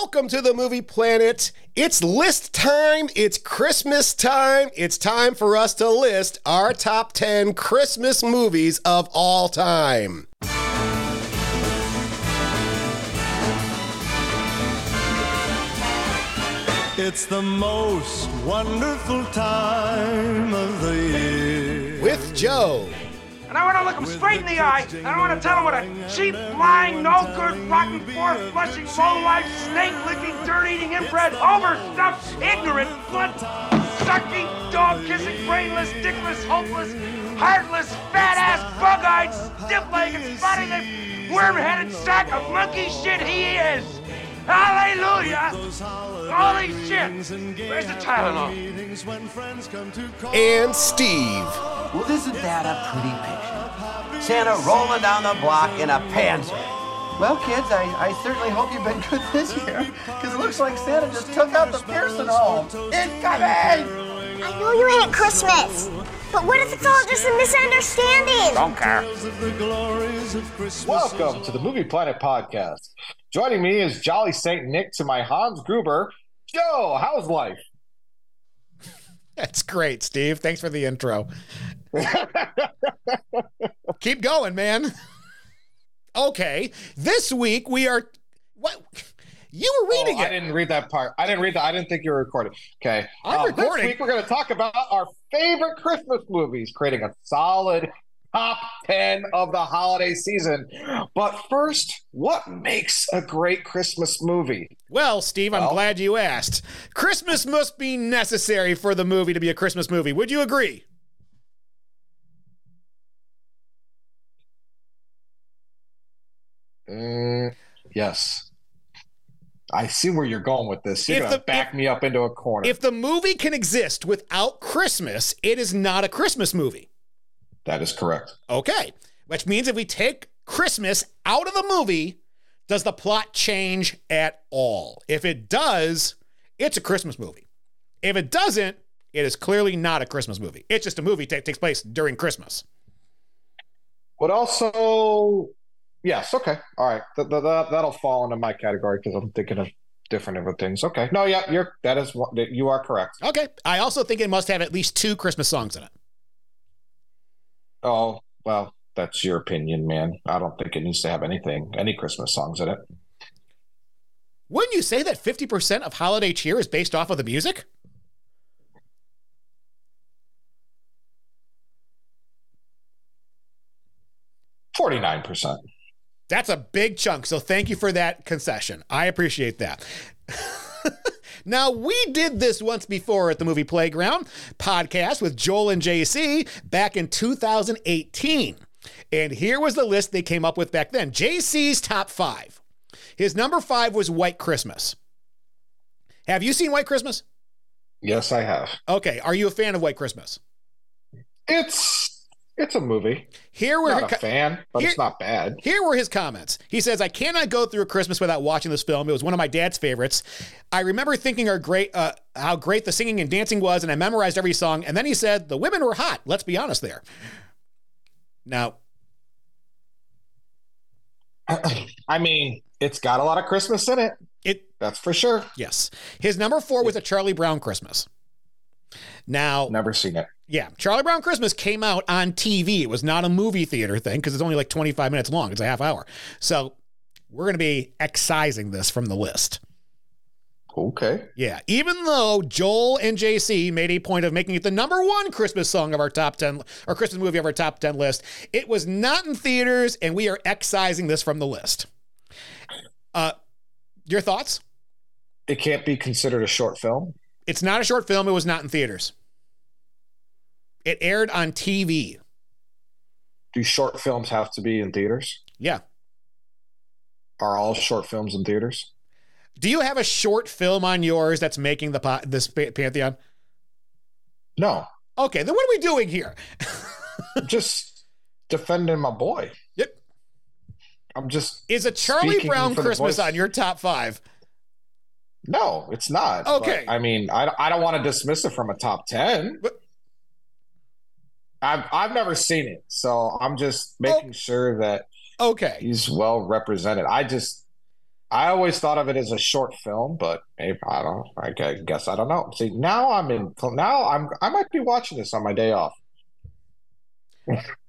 Welcome to the Movie Planet. It's list time. It's Christmas time. It's time for us to list our top 10 Christmas movies of all time. It's the most wonderful time of the year. With Joe, And I want to look him straight in the eye, and I want to tell him what a cheap, lying, no good, rotten, four flushing, low life, snake licking, dirt eating, inbred, overstuffed, ignorant, blood sucking, dog kissing, brainless, dickless, hopeless, heartless, fat ass, bug eyed, stiff legged, spotty lipped, worm headed sack of monkey shit he is! Hallelujah! Holy shit! Where's the Tylenol? When friends come to call. and Steve. Well, isn't that a pretty picture? Santa rolling down the block in a panzer. Well, kids, I, I certainly hope you've been good this year, because it looks like Santa just took out the Pearson home. Incoming! I know you hate Christmas, but what if it's all just a misunderstanding? Don't care. of the glories of Christmas. Welcome to the Movie Planet podcast. Joining me is Jolly Saint Nick to my Hans Gruber. Joe, how's life? That's great, Steve. Thanks for the intro. Keep going, man. Okay, this week we are. What? You were reading Oh, I didn't read that part. I didn't read that. I didn't think you were recording. Okay. I'm Um, recording. This week we're going to talk about our favorite Christmas movies, creating a solid top 10 of the holiday season. But first, what makes a great Christmas movie? Well, Steve, I'm Well- glad you asked. Christmas must be necessary for the movie to be a Christmas movie. Would you agree? Mm, yes. I see where you're going with this. You're If going to the- back if- me up into a corner. If the movie can exist without Christmas, it is not a Christmas movie. that is correct. Okay. Which means if we take Christmas out of the movie, does the plot change at all? If it does, it's a Christmas movie. If it doesn't, it is clearly not a Christmas movie. It's just a movie that takes place during Christmas. But also, yes, okay, all right, th- th- that that'll fall into my category because I'm thinking of different different things. Okay, no, yeah, you're that is what you are correct. Okay. I also think it must have at least two Christmas songs in it. Oh well, that's your opinion, man. I don't think it needs to have anything, any Christmas songs in it. Wouldn't you say that 50% of Holiday Cheer is based off of the music? Forty nine percent. That's a big chunk. So thank you for that concession. I appreciate that. now, we did this once before at the Movie Playground podcast with Joel and JC back in 2018. And here was the list they came up with back then JC's top five. His number five was White Christmas. Have you seen White Christmas? Yes, I have. Okay. Are you a fan of White Christmas? It's it's a movie. Here were Not a fan, but here- it's not bad. Here were his comments. He says, "I cannot go through a Christmas without watching this film. It was one of my dad's favorites. I remember thinking our great, uh, how great the singing and dancing was, and I memorized every song. And then he said, the women were hot. Let's be honest there. Now, I mean, it's got a lot of Christmas in it. it That's for sure. yes, his number four was a Charlie Brown Christmas. Now, Never seen it. yeah, Charlie Brown Christmas came out on TV. It was not a movie theater thing because it's only like 25 minutes long. It's a half hour. So we're going to be excising this from the list. Okay. Yeah, even though Joel and JC made a point of making it the number one Christmas song of our top 10 or Christmas movie of our top 10 list, it was not in theaters and we are excising this from the list. Uh your thoughts? It can't be considered a short film. It's not a short film, it was not in theaters. It aired on TV. Do short films have to be in theaters? Yeah. Are all short films in theaters? Do you have a short film on yours that's making the po- this pantheon? No. Okay, then what are we doing here? just defending my boy. Yep. I'm just Is a Charlie Brown Christmas on your top 5? No, it's not. Okay. But, I mean, I, I don't want to dismiss it from a top ten. But- I've I've never seen it, so I'm just oh. making sure that Okay. he's well represented. I just I always thought of it as a short film, but maybe, I don't. I guess I don't know. See, now I'm in. Now I'm. I might be watching this on my day off.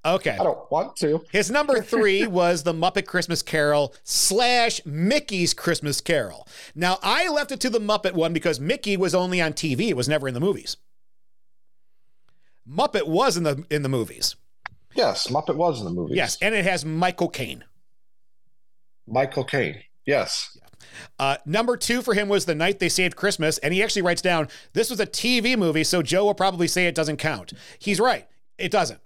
Okay. I don't want to. His number three was the Muppet Christmas Carol slash Mickey's Christmas Carol. Now, I left it to the Muppet one because Mickey was only on TV. It was never in the movies. Muppet was in the in the movies. Yes, Muppet was in the movie. Yes, and it has Michael Caine. Michael Caine. Yes. Uh, number two for him was The Night They Saved Christmas, and he actually writes down this was a TV movie, so Joe will probably say it doesn't count. He's right, it doesn't.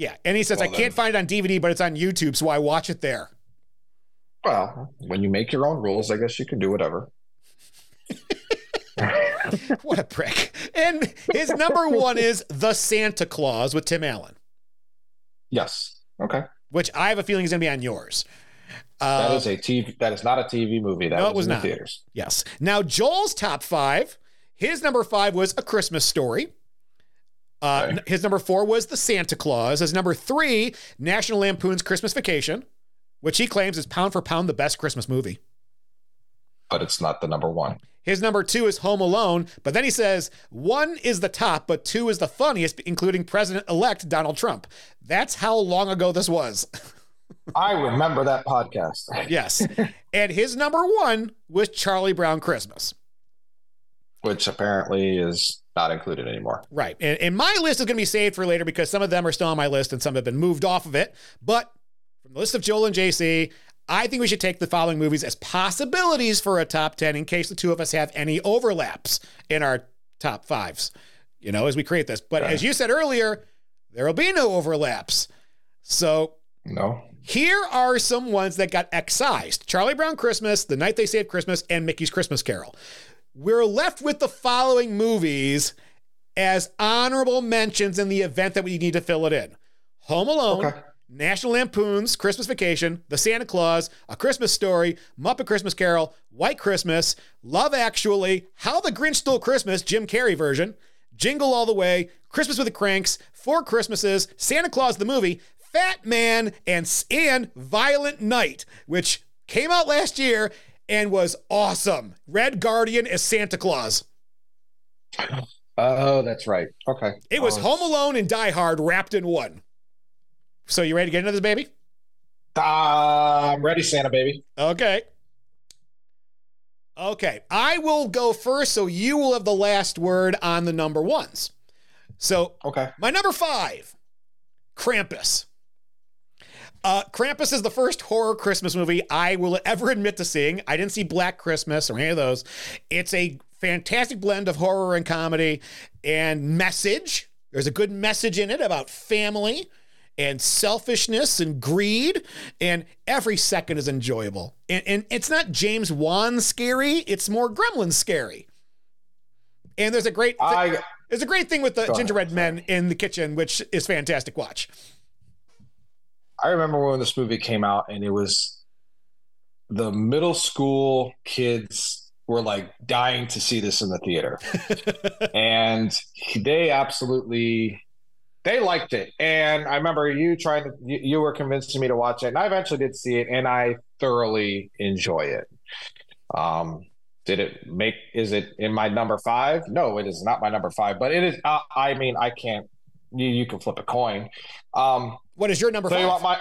Yeah, and he says Well, I can't then- find it on DVD, but it's on YouTube, so I watch it there. Well, when you make your own rules, I guess you can do whatever. What a prick. And his number one is The Santa Claus with Tim Allen, Yes. Okay. which I have a feeling is going to be on yours. That Uh, is a TV. That is not a TV movie. That No, it was, was in the not. theaters. yes. Now, Joel's top five, his number five was A Christmas Story. Uh, Okay. n- His number four was The Santa Claus. His number three, National Lampoon's Christmas Vacation, which he claims is pound for pound the best Christmas movie. But it's not the number one. His number two is Home Alone, but then he says one is the top, but two is the funniest, including President elect Donald Trump. That's how long ago this was. I remember that podcast. yes. and his number one was Charlie Brown Christmas. which apparently is not included anymore. Right. And, and my list is going to be saved for later because some of them are still on my list and some have been moved off of it. But from the list of Joel and JC, I think we should take the following movies as possibilities for a top 10 in case the two of us have any overlaps in our top fives, you know, as we create this. But as you said earlier, there will be no overlaps. So No. here are some ones that got excised Charlie Brown Christmas, The Night They Saved Christmas, and Mickey's Christmas Carol. We're left with the following movies as honorable mentions in the event that we need to fill it in Home Alone, Okay. National Lampoon's Christmas Vacation, The Santa Claus, A Christmas Story, Muppet Christmas Carol, White Christmas, Love Actually, How the Grinch Stole Christmas, Jim Carrey version, Jingle All the Way, Christmas with the Cranks, Four Christmases, Santa Claus the movie, Fat Man, and and Violent Night, which came out last year and was awesome. Red Guardian as Santa Claus. Oh, that's right. Okay. It was Oh, Home Alone and Die Hard wrapped in one. So you ready to get into this, baby? Uh, I'm ready, Santa baby. Okay. Okay. I will go first, so you will have the last word on the number ones. So Okay. my number five, Krampus. Uh, Krampus is the first horror Christmas movie I will ever admit to seeing. I didn't see Black Christmas or any of those. It's a fantastic blend of horror and comedy and message. There's a good message in it about family and selfishness and greed, and every second is enjoyable. And, and it's not James Wan scary, it's more Gremlin scary. And there's a great thi- I there's a great thing with the gingerbread men in the kitchen, which is fantastic. Watch. I remember when this movie came out, and it was the middle school kids were like dying to see this in the theater, and they absolutely they liked it. And I remember you trying to you, you were convincing me to watch it, and I eventually did see it, and I thoroughly enjoy it. Um, did it make? Is it in my number five? No, it is not my number five, but it is. Uh, I mean, I can't. You, you can flip a coin. Um, What is your number you five? what, my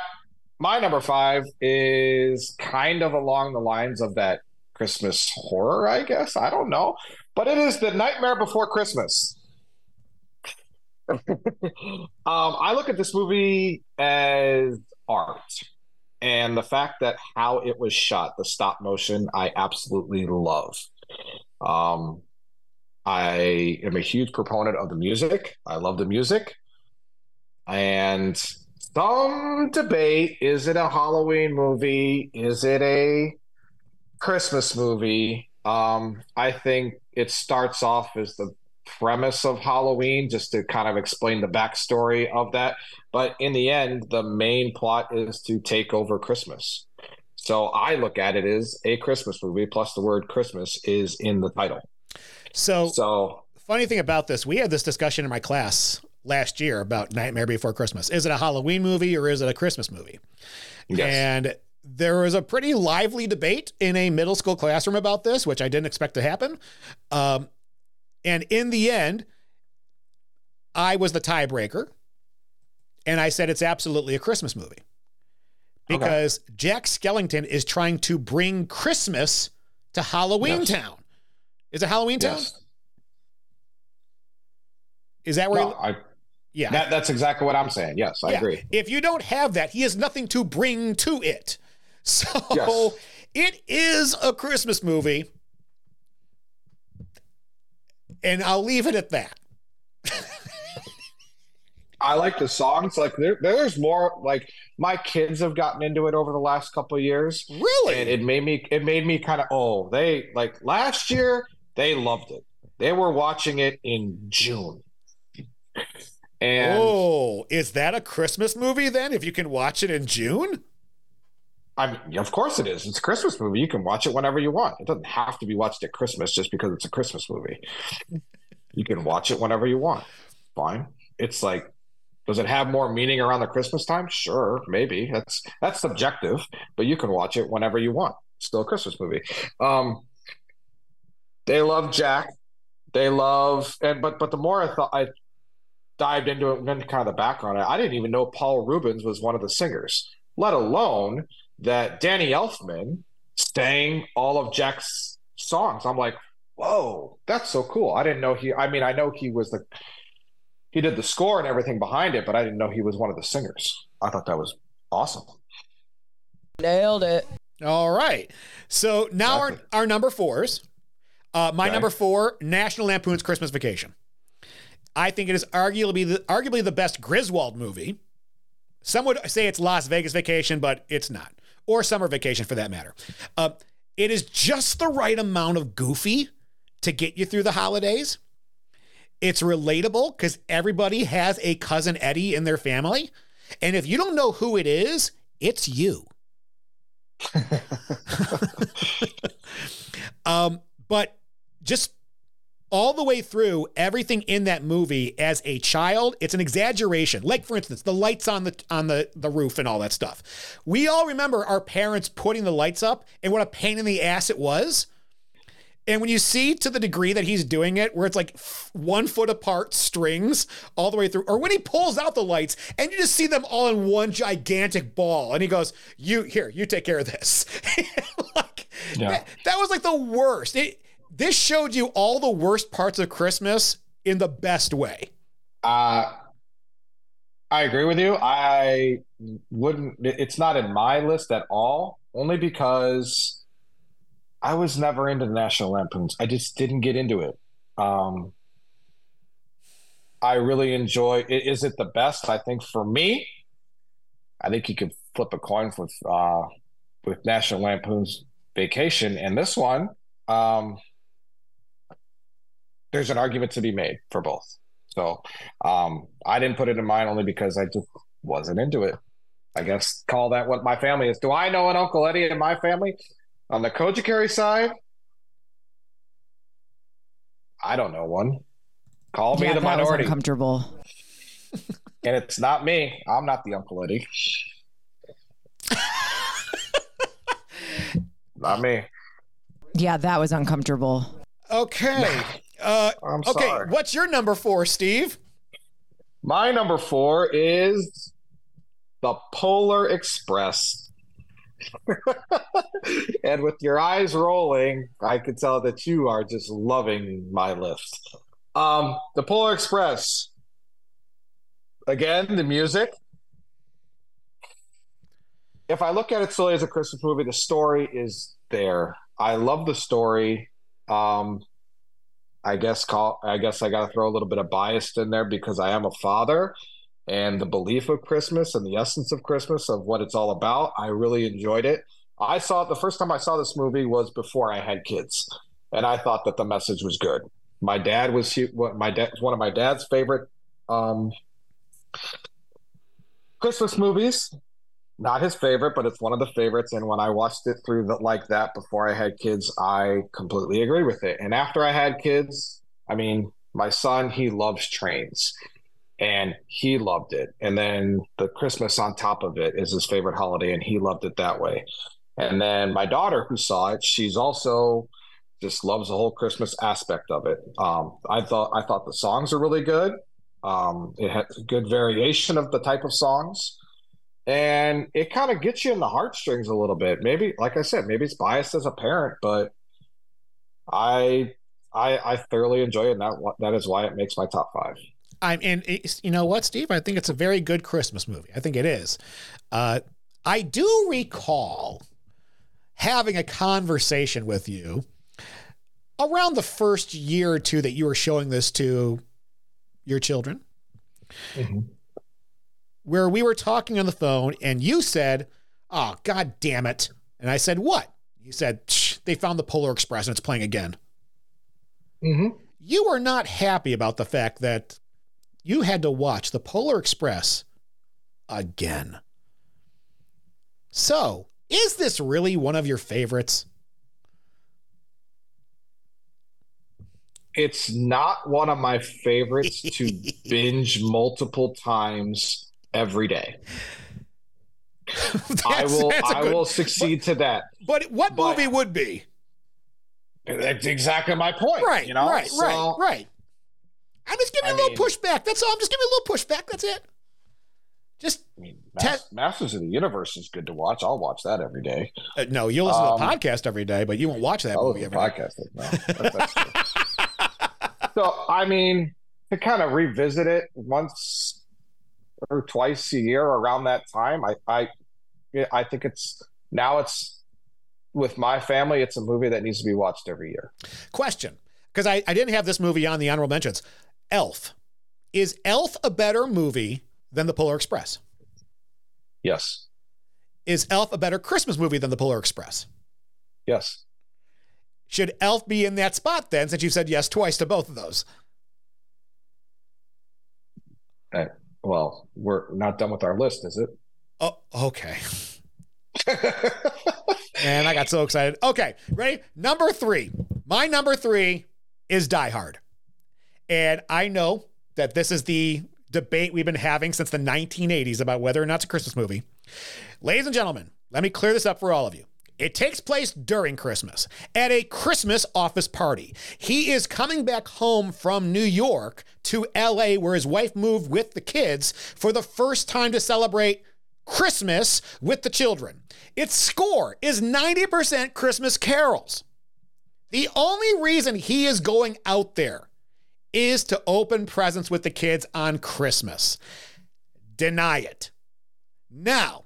my number five is kind of along the lines of that Christmas horror, I guess. I don't know, but it is the Nightmare Before Christmas. um, I look at this movie as art, and the fact that how it was shot, the stop motion, I absolutely love. Um, I am a huge proponent of the music. I love the music. And some debate is it a Halloween movie? Is it a Christmas movie? Um, I think it starts off as the premise of Halloween just to kind of explain the backstory of that. But in the end, the main plot is to take over Christmas. So I look at it as a Christmas movie, plus the word Christmas is in the title. So, So funny thing about this, we had this discussion in my class last year about Nightmare Before Christmas. Is it a Halloween movie or is it a Christmas movie? yes. And there was a pretty lively debate in a middle school classroom about this, which I didn't expect to happen. Um, and in the end, I was the tiebreaker. And I said it's absolutely a Christmas movie because okay. Jack Skellington is trying to bring Christmas to Halloween yes. Town. Is it Halloween Town? Yes. Is that where? No, I, yeah, that, that's exactly what I'm saying. Yes, I yeah. agree. If you don't have that, he has nothing to bring to it. So yes. it is a Christmas movie. And I'll leave it at that. I like the songs. Like there, there's more. Like my kids have gotten into it over the last couple of years. Really, and it made me. It made me kind of. Oh, they like last year. They loved it. They were watching it in June. And oh, is that a Christmas movie then? If you can watch it in June? I mean, of course it is. It's a Christmas movie. You can watch it whenever you want. It doesn't have to be watched at Christmas just because it's a Christmas movie. you can watch it whenever you want. Fine. It's like, does it have more meaning around the Christmas time? Sure, maybe. That's that's subjective, but you can watch it whenever you want. It's still a Christmas movie. Um, they love Jack. They love and but but the more I thought I dived into it, into kind of the background, I didn't even know Paul Reubens was one of the singers, let alone that Danny Elfman sang all of Jack's songs. I'm like, whoa, that's so cool. I didn't know he. I mean, I know he was the he did the score and everything behind it, but I didn't know he was one of the singers. I thought that was awesome. Nailed it. All right. So now exactly. our, our number fours. Uh, my okay. number four, National Lampoon's Christmas Vacation. I think it is arguably the, arguably the best Griswold movie. Some would say it's Las Vegas Vacation, but it's not, or Summer Vacation for that matter. Uh, it is just the right amount of goofy to get you through the holidays. It's relatable because everybody has a cousin Eddie in their family. And if you don't know who it is, it's you. um, but just all the way through everything in that movie as a child it's an exaggeration. Like for instance the lights on the on the the roof and all that stuff. We all remember our parents putting the lights up and what a pain in the ass it was. And when you see to the degree that he's doing it where it's like one foot apart strings all the way through or when he pulls out the lights and you just see them all in one gigantic ball and he goes you here you take care of this. Like yeah. that, that was like the worst. It, this showed you all the worst parts of Christmas in the best way. Uh, I agree with you. I wouldn't, it's not in my list at all, only because I was never into the National Lampoons. I just didn't get into it. Um, I really enjoy Is it the best? I think for me, I think you could flip a coin with uh, with National Lampoon's Vacation and this one. Um, there's an argument to be made for both. So um, I didn't put it in mine only because I just wasn't into it. I guess call that what my family is. Do I know an Uncle Eddie in my family? On the Kojikari side, I don't know one. Call yeah, me the minority. Comfortable. and it's not me. I'm not the Uncle Eddie. not me. Yeah, that was uncomfortable. Okay. Uh, I'm okay, sorry. what's your number four, Steve? My number four is the Polar Express. and with your eyes rolling, I can tell that you are just loving my list. Um, the Polar Express. Again, the music. If I look at it solely as a Christmas movie, the story is there. I love the story. Um, I guess call I guess I got to throw a little bit of bias in there because I am a father and the belief of Christmas and the essence of Christmas of what it's all about. I really enjoyed it. I saw it the first time I saw this movie was before I had kids, and I thought that the message was good. My dad was my dad one of my dad's favorite um, Christmas movies not his favorite, but it's one of the favorites. And when I watched it through the, like that before I had kids, I completely agree with it. And after I had kids, I mean, my son, he loves trains. and he loved it. And then the Christmas on top of it is his favorite holiday, and he loved it that way. And then my daughter, who saw it, she's also just loves the whole Christmas aspect of it. Um, I thought I thought the songs are really good. Um, it had a good variation of the type of songs, and it kind of gets you in the heartstrings a little bit. Maybe, like I said, maybe it's biased as a parent, but I I, I thoroughly enjoy it, and that that is why it makes my top five. I'm and it's, you know what, Steve? I think it's a very good Christmas movie. I think it is. Uh, I do recall having a conversation with you around the first year or two that you were showing this to your children, where we were talking on the phone, and you said, "Oh, god damn it!" And I said, "What?" You said, "Shh, "They found the Polar Express and it's playing again." Mm-hmm. you were not happy about the fact that you had to watch the Polar Express again. So, is this really one of your favorites? It's not one of my favorites to binge multiple times every day. I will that's I good- will succeed to that. But what but- movie would be? That's exactly my point. Right, you know? right, So, right, right. I'm just giving I a little mean- pushback. That's all. I'm just giving a little pushback. That's it. Just I mean, Mas- Masters of the Universe is good to watch. I'll watch that every day. uh, no, you'll listen to Um, the podcast every day, but you won't watch that Oh, movie every day. podcast. No, that- that's so, I mean, to kind of revisit it once or twice a year around that time, I, I, I think it's now it's with my family. It's a movie that needs to be watched every year. Question, because I, I didn't have this movie on the honorable mentions. Elf. Is Elf a better movie than The Polar Express? Yes, Is Elf a better Christmas movie than The Polar Express? yes. Should Elf be in that spot then, since you said yes twice to both of those? Well, we're not done with our list, is it? Oh, okay. And I got so excited. Okay, ready? Number three. My number three is Die Hard. And I know that this is the debate we've been having since the 1980s about whether or not it's a Christmas movie. Ladies and gentlemen, let me clear this up for all of you. It takes place during Christmas at a Christmas office party. He is coming back home from New York to LA, where his wife moved with the kids for the first time to celebrate Christmas with the children. Its score is 90% Christmas carols. The only reason he is going out there is to open presents with the kids on Christmas. Deny it. Now,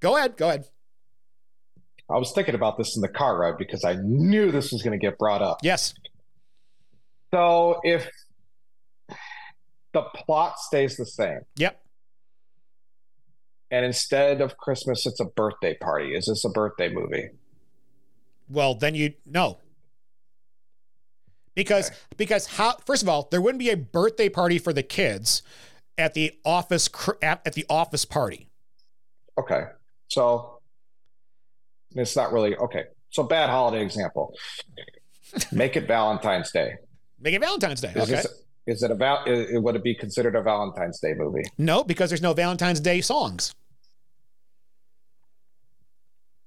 go ahead. Go ahead. I was thinking about this in the car ride because I knew this was going to get brought up. Yes. So if the plot stays the same, Yep. and instead of Christmas, it's a birthday party, is this a birthday movie? Well, then you no. Because because how first of all, there wouldn't be a birthday party for the kids at the office at, at the office party. Okay. So it's not really okay. So bad holiday example. Make it Valentine's Day. Make it Valentine's Day. Is Okay. this is it a val- would it be considered a Valentine's Day movie? No, because there's no Valentine's Day songs.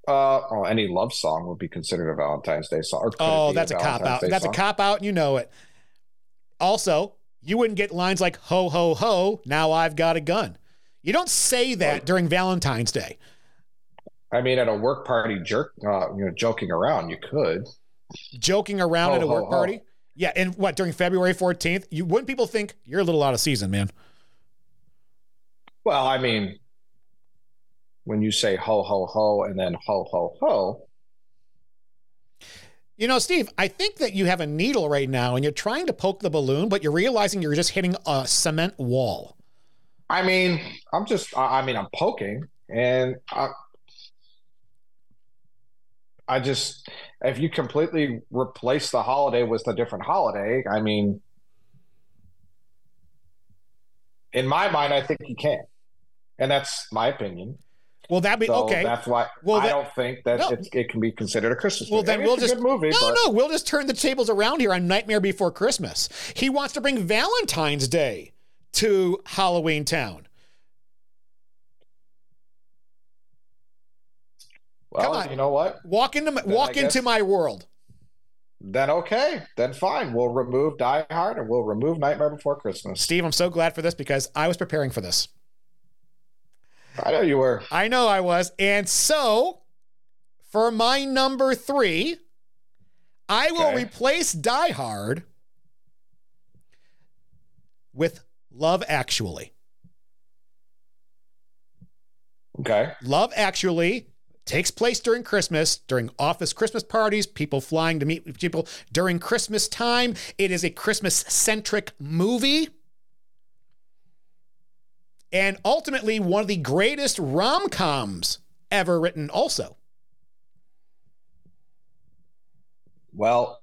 Uh, well, any love song would be considered a Valentine's Day song. Oh, that's a cop out. Day That's song? a cop out, and you know it. Also, you wouldn't get lines like "ho ho ho." Now I've got a gun. You don't say that during Valentine's Day. I mean, at a work party, jerk, uh, you know, joking around, you could. Joking around Ho, at a ho, work ho. party. Yeah, and what during February 14th? You wouldn't people think you're a little out of season, man? Well, I mean, when you say ho ho ho and then ho ho ho, You know, Steve, I think that you have a needle right now and you're trying to poke the balloon, but you're realizing you're just hitting a cement wall. I mean, I'm just, I I mean, I'm poking, and I, I just, if you completely replace the holiday with a different holiday, I mean, in my mind, I think you can, and that's my opinion. Well, that'd be So okay. that's why Well, I that- don't think that No. it's, it can be considered a Christmas. Well, movie. then I mean, we'll just movie. no, but no. We'll just turn the tables around here on Nightmare Before Christmas. He wants to bring Valentine's Day to Halloween Town. Well, on. you know what? Walk into my, walk into my world. Then okay. Then fine. We'll remove Die Hard and we'll remove Nightmare Before Christmas. Steve, I'm so glad for this because I was preparing for this. I know you were. I know I was. And so, for my number three, I will Okay. replace Die Hard with Love Actually. Okay. Love Actually takes place during Christmas, during office Christmas parties, people flying to meet people during Christmas time. It is a Christmas centric movie. And ultimately, one of the greatest rom coms ever written, also. Well,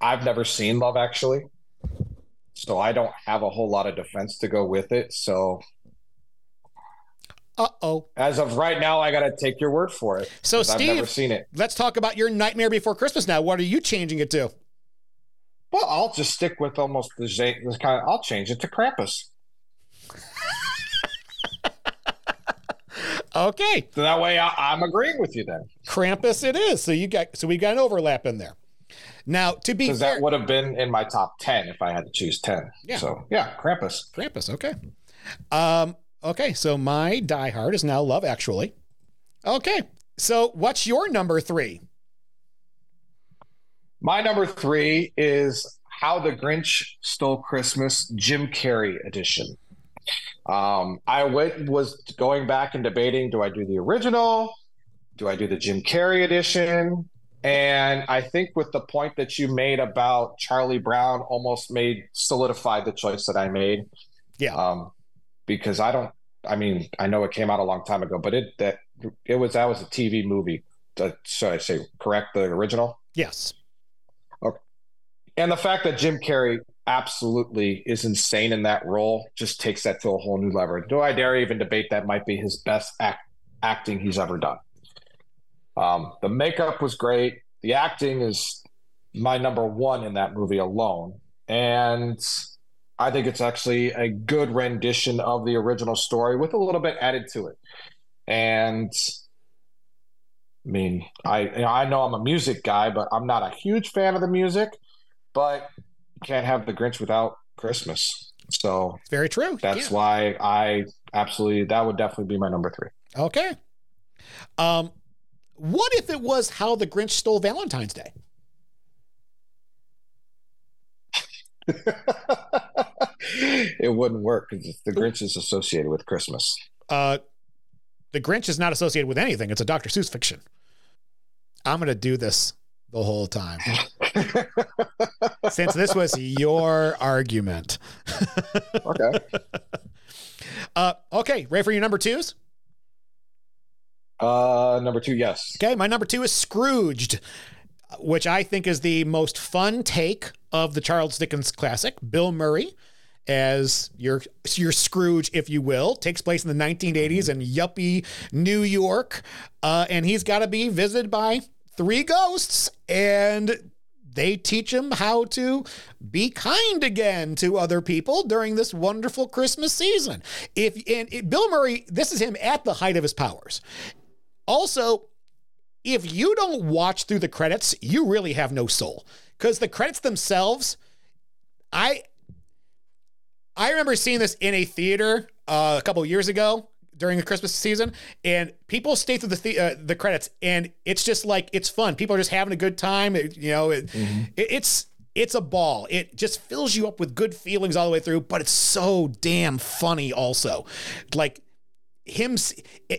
I've never seen Love Actually. So I don't have a whole lot of defense to go with it. So Uh oh. as of right now, I got to take your word for it. So, 'cause I've Steve- never seen it. Let's talk about your Nightmare Before Christmas now. What are you changing it to? Well, I'll just stick with almost the this kind. Of, I'll change it to Krampus. Okay. So that way, I, I'm agreeing with you then, Krampus it is. So you got so we got an overlap in there. Now, to be because fair, that would have been in my top ten if I had to choose ten. Yeah. So yeah, Krampus. Krampus. Okay. Um, okay. So my Die Hard is now Love Actually. Okay. So what's your number three? My number three is How the Grinch Stole Christmas, Jim Carrey edition. Um, I went, was going back and debating: do I do the original? Do I do the Jim Carrey edition? And I think with the point that you made about Charlie Brown, almost made solidified the choice that I made. Yeah. Um, because I don't. I mean, I know it came out a long time ago, but it that it was that was a TV movie. Uh, should I say correct the original? Yes. And the fact that Jim Carrey absolutely is insane in that role just takes that to a whole new level. Do I dare even debate that might be his best act, acting he's ever done? Um, the makeup was great. The acting is my number one in that movie alone. And I think it's actually a good rendition of the original story with a little bit added to it. And I mean, I you know, I know I'm a music guy, but I'm not a huge fan of the music. But you can't have the Grinch without Christmas. So It's very true. that's Yeah. why I absolutely that would definitely be my number three. Okay. Um, what if it was How the Grinch Stole Valentine's Day? it wouldn't work because the Grinch is associated with Christmas. Uh, the Grinch is not associated with anything. It's a Dr. Seuss fiction. I'm going to do this the whole time. Since this was your argument. Okay. Uh, okay, ready for your number twos? Uh, number two, yes. Okay, my number two is Scrooged, which I think is the most fun take of the Charles Dickens classic. Bill Murray as your your Scrooge, if you will, takes place in the 1980s in yuppie New York, uh, and he's got to be visited by three ghosts, and they teach him how to be kind again to other people during this wonderful Christmas season. If and it, Bill Murray, this is him at the height of his powers. Also, if you don't watch through the credits, you really have no soul. Because the credits themselves, I I remember seeing this in a theater uh, a couple of years ago during the Christmas season, and people stay through the the, uh, the credits, and it's just like it's fun. People are just having a good time. It- you know, it, it- it's it's a ball. It just fills you up with good feelings all the way through, but it's so damn funny. Also, like him,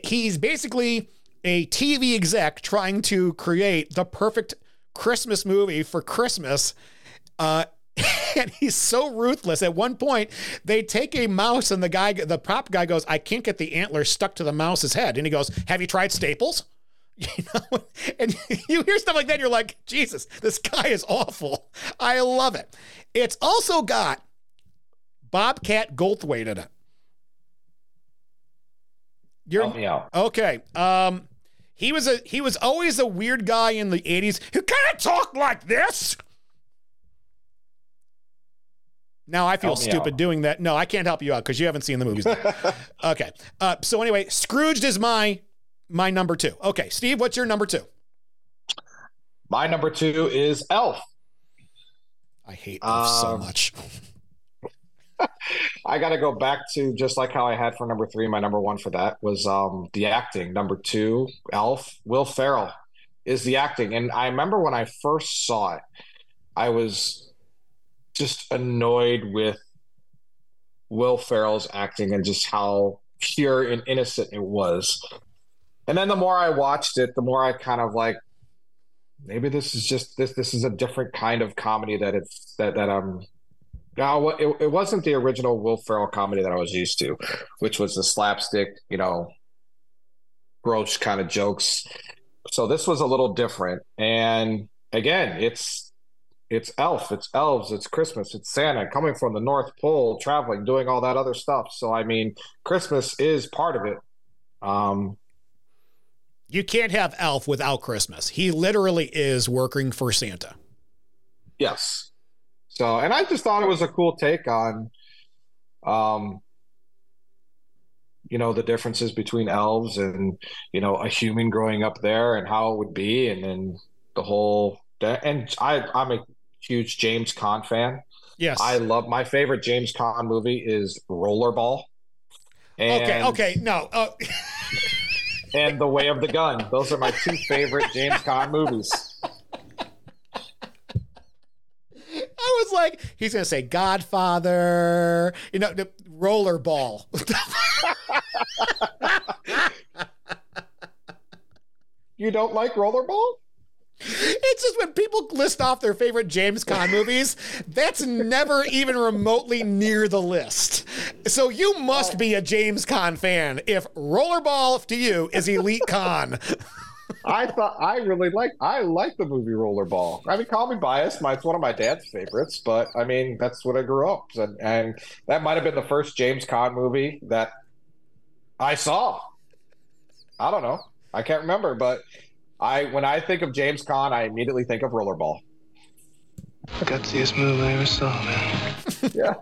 he's basically a TV exec trying to create the perfect Christmas movie for Christmas. Uh, and he's so ruthless. At one point, they take a mouse, and the guy, the prop guy, goes, "I can't get the antler stuck to the mouse's head." And he goes, "Have you tried staples?" You know, and you hear stuff like that, and you're like, "Jesus, this guy is awful." I love it. It's also got Bobcat Goldthwait in it. You're, Help me out. Okay. Um, he was a he was always a weird guy in the '80s who kind of talked like this. Now I feel stupid out. doing that. No, I can't help you out because you haven't seen the movies. okay. Uh, so anyway, Scrooged is my my number two. Okay, Steve, what's your number two? My number two is Elf. I hate Elf so Um, much. I got to go back to just like how I had for number three. My number one for that was um, the acting. Number two, Elf. Will Ferrell is the acting, and I remember when I first saw it, I was just annoyed with Will Ferrell's acting and just how pure and innocent it was. And then the more I watched it, the more I kind of like maybe this is just this this is a different kind of comedy that it's that that I'm no, it, it wasn't the original Will Ferrell comedy that I was used to, which was the slapstick, you know, gross kind of jokes. So this was a little different. And again, it's it's elf, it's elves, it's Christmas, it's Santa coming from the North Pole, traveling, doing all that other stuff. So I mean, Christmas is part of it. Um, You can't have Elf without Christmas. He literally is working for Santa. Yes. So, and I just thought it was a cool take on, um, you know, the differences between elves and, you know, a human growing up there and how it would be. And then the whole, and I, I'm a huge James Caan fan. Yes. I love my favorite James Caan movie is Rollerball. And, okay. Okay. No. Uh, And The Way of the Gun. Those are my two favorite James Caan movies. I was like, he's gonna say Godfather. You know, the Rollerball. You don't like Rollerball? It's just when people list off their favorite James Caan movies, that's never even remotely near the list. So you must be a James Caan fan if Rollerball to you is Elite Con. I thought I really like I like the movie Rollerball. I mean, call me biased. My, it's one of my dad's favorites, but I mean that's what I grew up, and, and that might have been the first James Caan movie that I saw. I don't know. I can't remember, but I when I think of James Caan, I immediately think of Rollerball. Gutsiest move I ever saw, man. Yeah,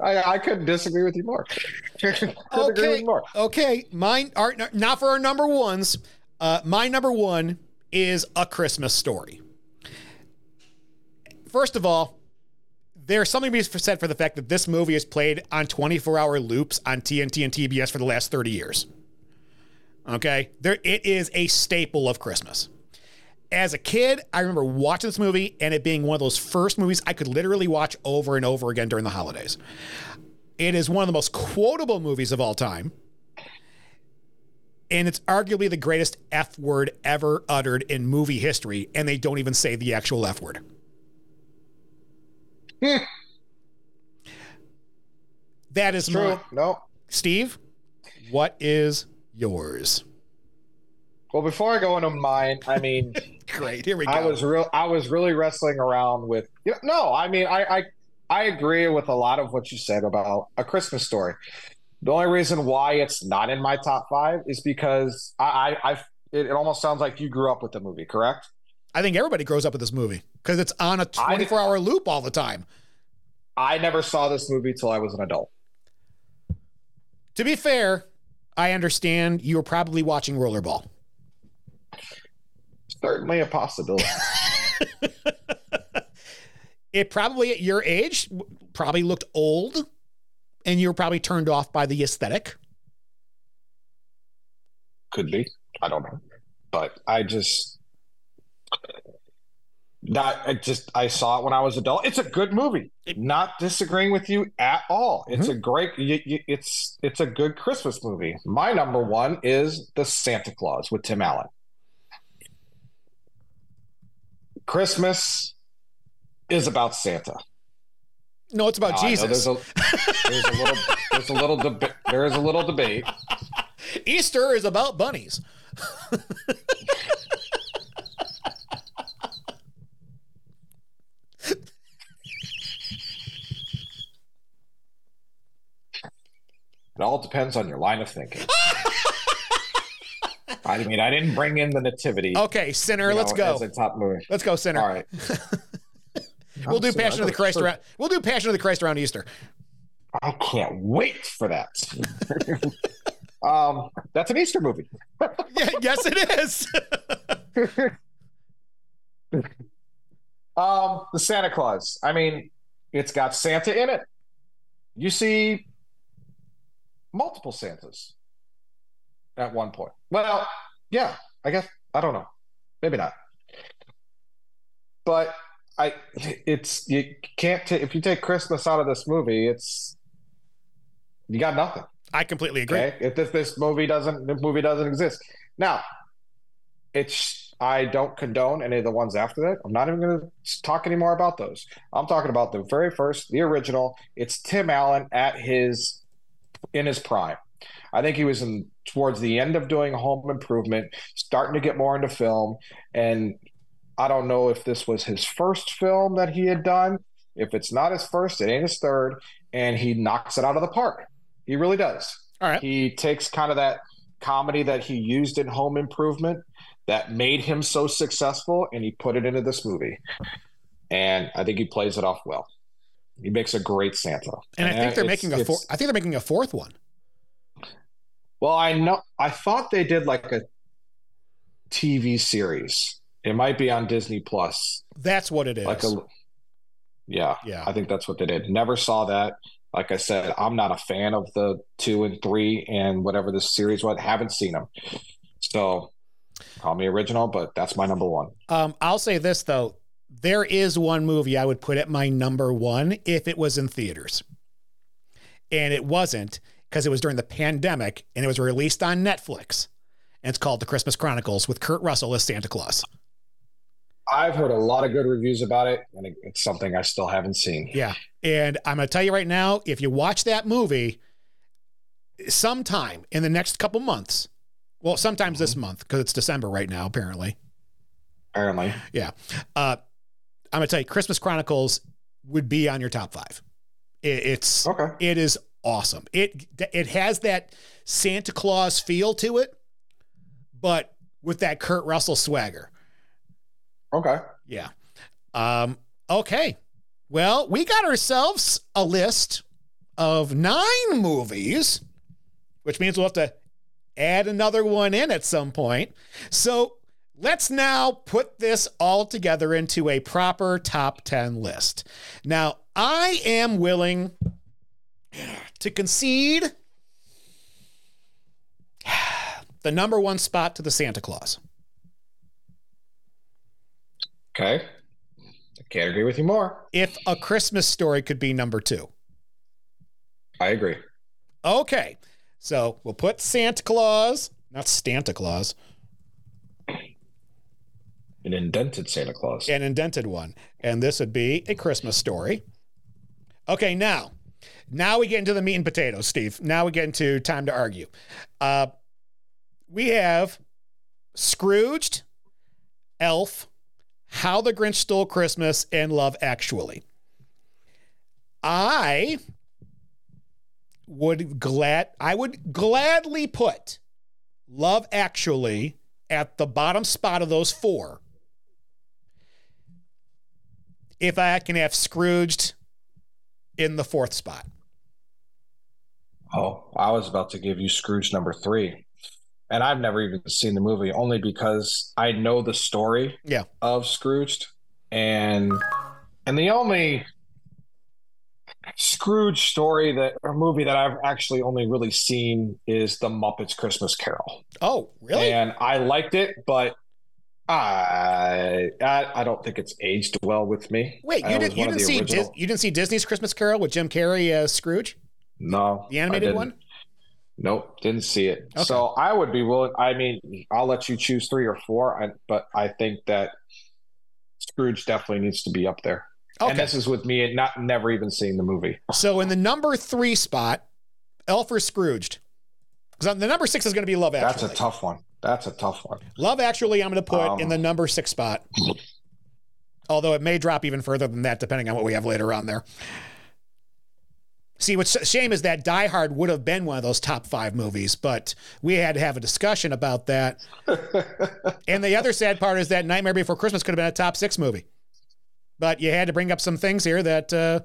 I, I couldn't disagree with you more. couldn't agree with Okay. more. Okay. Mine are not for our number ones. Uh, my number one is A Christmas Story. First of all, there's something to be said for the fact that this movie is played on 24 hour loops on TNT and TBS for the last 30 years. Okay. There, it is a staple of Christmas. As a kid, I remember watching this movie and it being one of those first movies I could literally watch over and over again during the holidays. It is one of the most quotable movies of all time. And it's arguably the greatest F word ever uttered in movie history, and they don't even say the actual F word. that is True. my No. Steve. What is yours? Well, before I go into mine, I mean. Great. Here we go. I was real. I was really wrestling around with. You know, no, I mean, I, I I agree with a lot of what you said about a Christmas story. The only reason why it's not in my top five is because I, I, I it, it almost sounds like you grew up with the movie, correct? I think everybody grows up with this movie because it's on a 24 hour loop all the time. I never saw this movie till I was an adult. To be fair, I understand you were probably watching Rollerball. Certainly a possibility. It probably at your age probably looked old and you were probably turned off by the aesthetic. Could be. I don't know, but I just not. I just I saw it when I was adult. It's a good movie. Not disagreeing with you at all. It's mm-hmm. a great. You, you, it's it's a good Christmas movie. My number one is the Santa Claus with Tim Allen. Christmas is about Santa. No, it's about Now, Jesus. There's a, there's a little there's a little debate. There is a little debate. Easter is about bunnies. It all depends on your line of thinking. I mean, I didn't bring in the nativity. Okay, Sinner, let's know, go. As a top movie. Let's go, Sinner. All right. We'll do Passion of the Christ around. We'll do Passion of the Christ around Easter. I can't wait for that. um, that's an Easter movie. Yeah, yes, it is. Um, the Santa Claus. I mean, it's got Santa in it. You see multiple Santas at one point. Well, yeah, I guess I don't know. Maybe not. But I it's you can't ta- if you take Christmas out of this movie, it's you got nothing. I completely agree. Okay, if this this movie doesn't this movie doesn't exist now, it's I don't condone any of the ones after that. I'm not even going to talk anymore about those. I'm talking about the very first, the original. It's Tim Allen at his in his prime. I think he was in towards the end of doing Home Improvement, starting to get more into film, and I don't know if this was his first film that he had done. If it's not his first, it ain't his third, and he knocks it out of the park. He really does. All right. He takes kind of that comedy that he used in Home Improvement that made him so successful, and he put it into this movie. And I think he plays it off well. He makes a great Santa. And I think they're making a four, I think they're making a fourth one. Well, I know. I thought they did like a TV series. It might be on Disney Plus. That's what it is. Like a. Yeah, Yeah. I think that's what they did. Never saw that. Like I said, I'm not a fan of the two and three and whatever this series was. Haven't seen them. So call me original, but that's my number one. Um, I'll say this though, there is one movie I would put at my number one if it was in theaters, and it wasn't because it was during the pandemic and it was released on Netflix, and it's called The Christmas Chronicles with Kurt Russell as Santa Claus. I've heard a lot of good reviews about it, and it's something I still haven't seen. Yeah, and I'm gonna tell you right now, if you watch that movie, sometime in the next couple months, well, sometimes this month because it's December right now, apparently. Apparently, Yeah. Uh, I'm gonna tell you, Christmas Chronicles would be on your top five. It, it's Okay. it is awesome. It it has that Santa Claus feel to it, but with that Kurt Russell swagger. okay. Yeah. Um, okay. Well, we got ourselves a list of nine movies, which means we'll have to add another one in at some point. So let's now put this all together into a proper top 10 list. Now, I am willing to concede the number one spot to the Santa Claus. Okay. I can't agree with you more. If a Christmas story could be number two. I agree. Okay. So we'll put Santa Claus, not Santa Claus, An indented Santa Claus. an indented one. And this would be a Christmas story. Okay, now, now we get into the meat and potatoes, Steve. Now we get into time to argue. Uh, we have Scrooged, Elf, How the Grinch Stole Christmas, and Love Actually. I would glad I would gladly put Love Actually at the bottom spot of those four. If I can have Scrooged in the fourth spot. Oh, I was about to give you Scrooge number three. And I've never even seen the movie only because I know the story Yeah. of Scrooged. And and the only Scrooge story that or movie that I've actually only really seen is the Muppets Christmas Carol. Oh, really? And I liked it, but I I, I don't think it's aged well with me. Wait, you didn't you didn't see Dis- you didn't see Disney's Christmas Carol with Jim Carrey as Scrooge, No. the animated one? Nope, didn't see it. Okay. So I would be willing. I mean, I'll let you choose three or four, I, but I think that Scrooge definitely needs to be up there. Okay. And this is with me not never even seeing the movie. So in the number three spot, Elf or Scrooged? Because the number six is going to be Love Actually. That's a tough one. That's a tough one. Love Actually, I'm going to put Um, in the number six spot. Although it may drop even further than that, depending on what we have later on there. See, what's a shame is that Die Hard would have been one of those top five movies, but we had to have a discussion about that. and the other sad part is that Nightmare Before Christmas could have been a top six movie. but you had to bring up some things here that uh,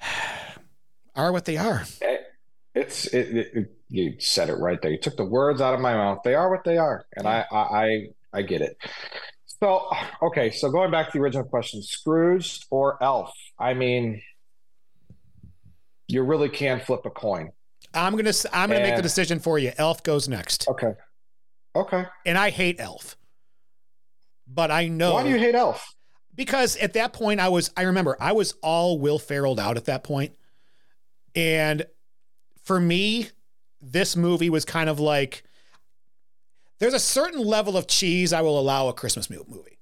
are what they are. It's it, it, it- you said it right there. You took the words out of my mouth. They are what they are, and I I I, I get it. So okay, so going back to the original question, Scrooge or Elf? I mean, you really can flip a coin. I'm gonna I'm gonna make the decision for you. Elf goes next, Okay, okay. and I hate Elf, but I know Why do you hate Elf? because at that point I was I remember I was all Will Ferrelled out at that point, and for me, this movie was kind of like there's a certain level of cheese I will allow a Christmas movie.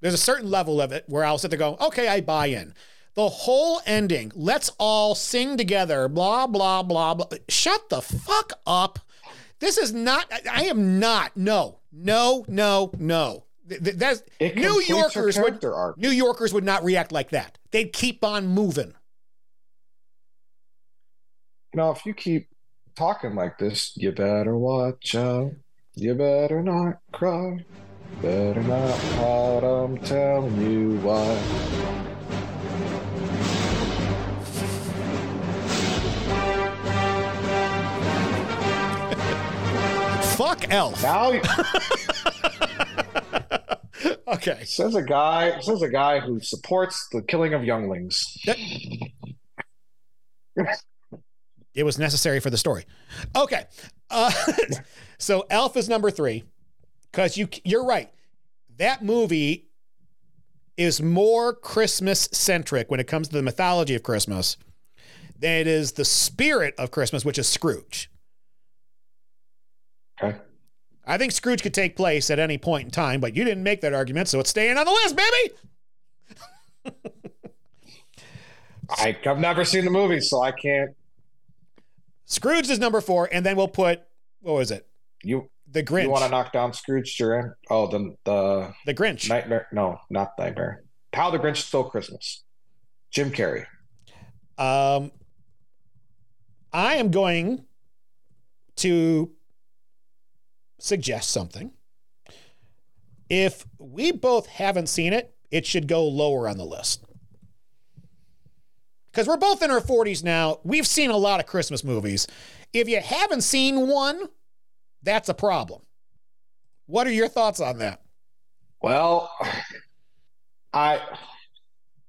There's a certain level of it where I'll sit there go, okay, I buy in. The whole ending, let's all sing together, blah, blah, blah, blah. Shut the fuck up. This is not, I- am not, no, no, no, no. Th- th- That's, New Yorkers would, arc. New Yorkers would not react like that. They'd keep on moving. You know, if you keep talking like this, you better watch out. You better not cry. Better not pout. I'm telling you why. Fuck Elf. Now Okay. says a guy says a guy who supports the killing of younglings. It was necessary for the story. Okay. Uh, so Elf is number three because you you're right. That movie is more Christmas centric when it comes to the mythology of Christmas than it is the spirit of Christmas, which is Scrooge. Okay. I think Scrooge could take place at any point in time, but you didn't make that argument, so it's staying on the list, baby. I, I've never seen the movie, so I can't. Scrooge is number four, and then we'll put what was it? You The Grinch. you want to knock down Scrooge Duran? Oh, the the the Grinch. Nightmare. No, not Nightmare. How the Grinch Stole Christmas. Jim Carrey. Um, I am going to suggest something. If we both haven't seen it, it should go lower on the list. Because we're both in our 40s now. We've seen a lot of Christmas movies. If you haven't seen one, that's a problem. What are your thoughts on that? Well, I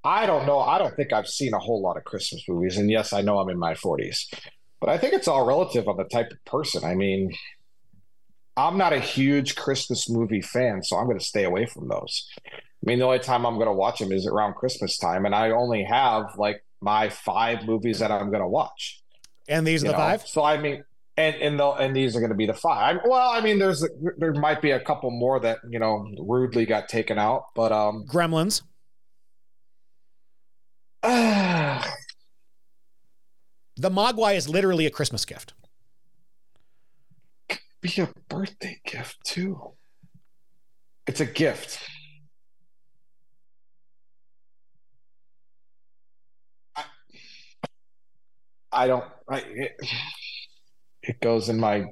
I don't know. I don't think I've seen a whole lot of Christmas movies, and yes, I know I'm in my 40s, but I think it's all relative on the type of person. I mean, I'm not a huge Christmas movie fan, so I'm going to stay away from those. I mean, the only time I'm going to watch them is around Christmas time, and I only have like my five movies that I'm going to watch. And these are the know? five? So I mean, and and the, and these are going to be the five. Well, I mean, there's there might be a couple more that you know rudely got taken out, but um, Gremlins. The Mogwai is literally a Christmas gift. be a birthday gift too. It's a gift. I don't. I, it, it goes in my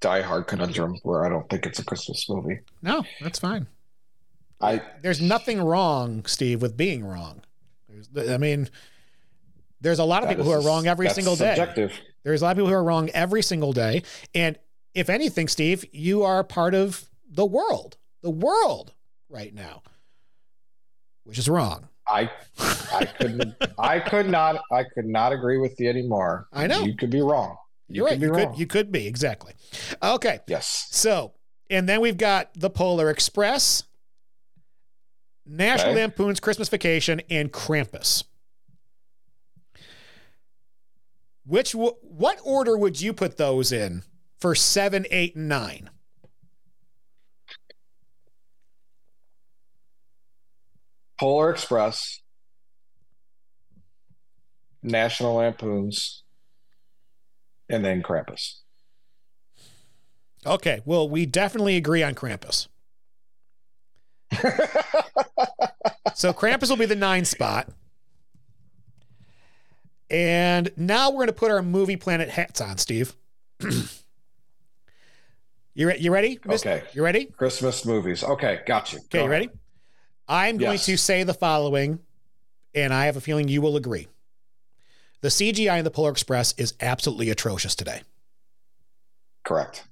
diehard conundrum where I don't think it's a Christmas movie. No, that's fine. I There's nothing wrong, Steve, with being wrong. There's, I mean, there's a lot of people who are wrong every single day. subjective. There's a lot of people who are wrong every single day. And if anything, Steve, you are part of the world, the world right now, which is wrong. I I couldn't I could not I could not agree with you anymore. I know. You could be wrong. You You're could right. be You wrong. could, you could be. Exactly. Okay. yes. So, and then we've got the Polar Express, National Okay. Lampoon's Christmas Vacation, and Krampus. Which what order would you put those in for seven, eight, and nine? Polar Express, National Lampoons, and then Krampus. Okay, well, we definitely agree on Krampus. So Krampus will be the nine spot. And now we're going to put our movie planet hats on, Steve. you, re- you ready? Miss- Okay. You ready? Christmas movies. Okay, got you. Okay, you ready? I'm going Yes. to say the following, and I have a feeling you will agree. The CGI in the Polar Express is absolutely atrocious today. Correct.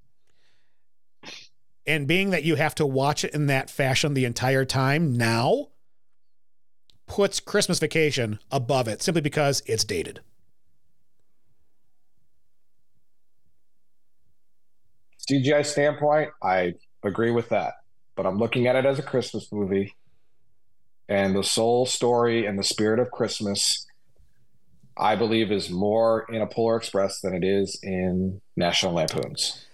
And being that you have to watch it in that fashion the entire time now puts Christmas Vacation above it simply because it's dated. CGI standpoint, I agree with that. But I'm looking at it as a Christmas movie. And the soul story and the spirit of Christmas, I believe, is more in a Polar Express than it is in National Lampoons.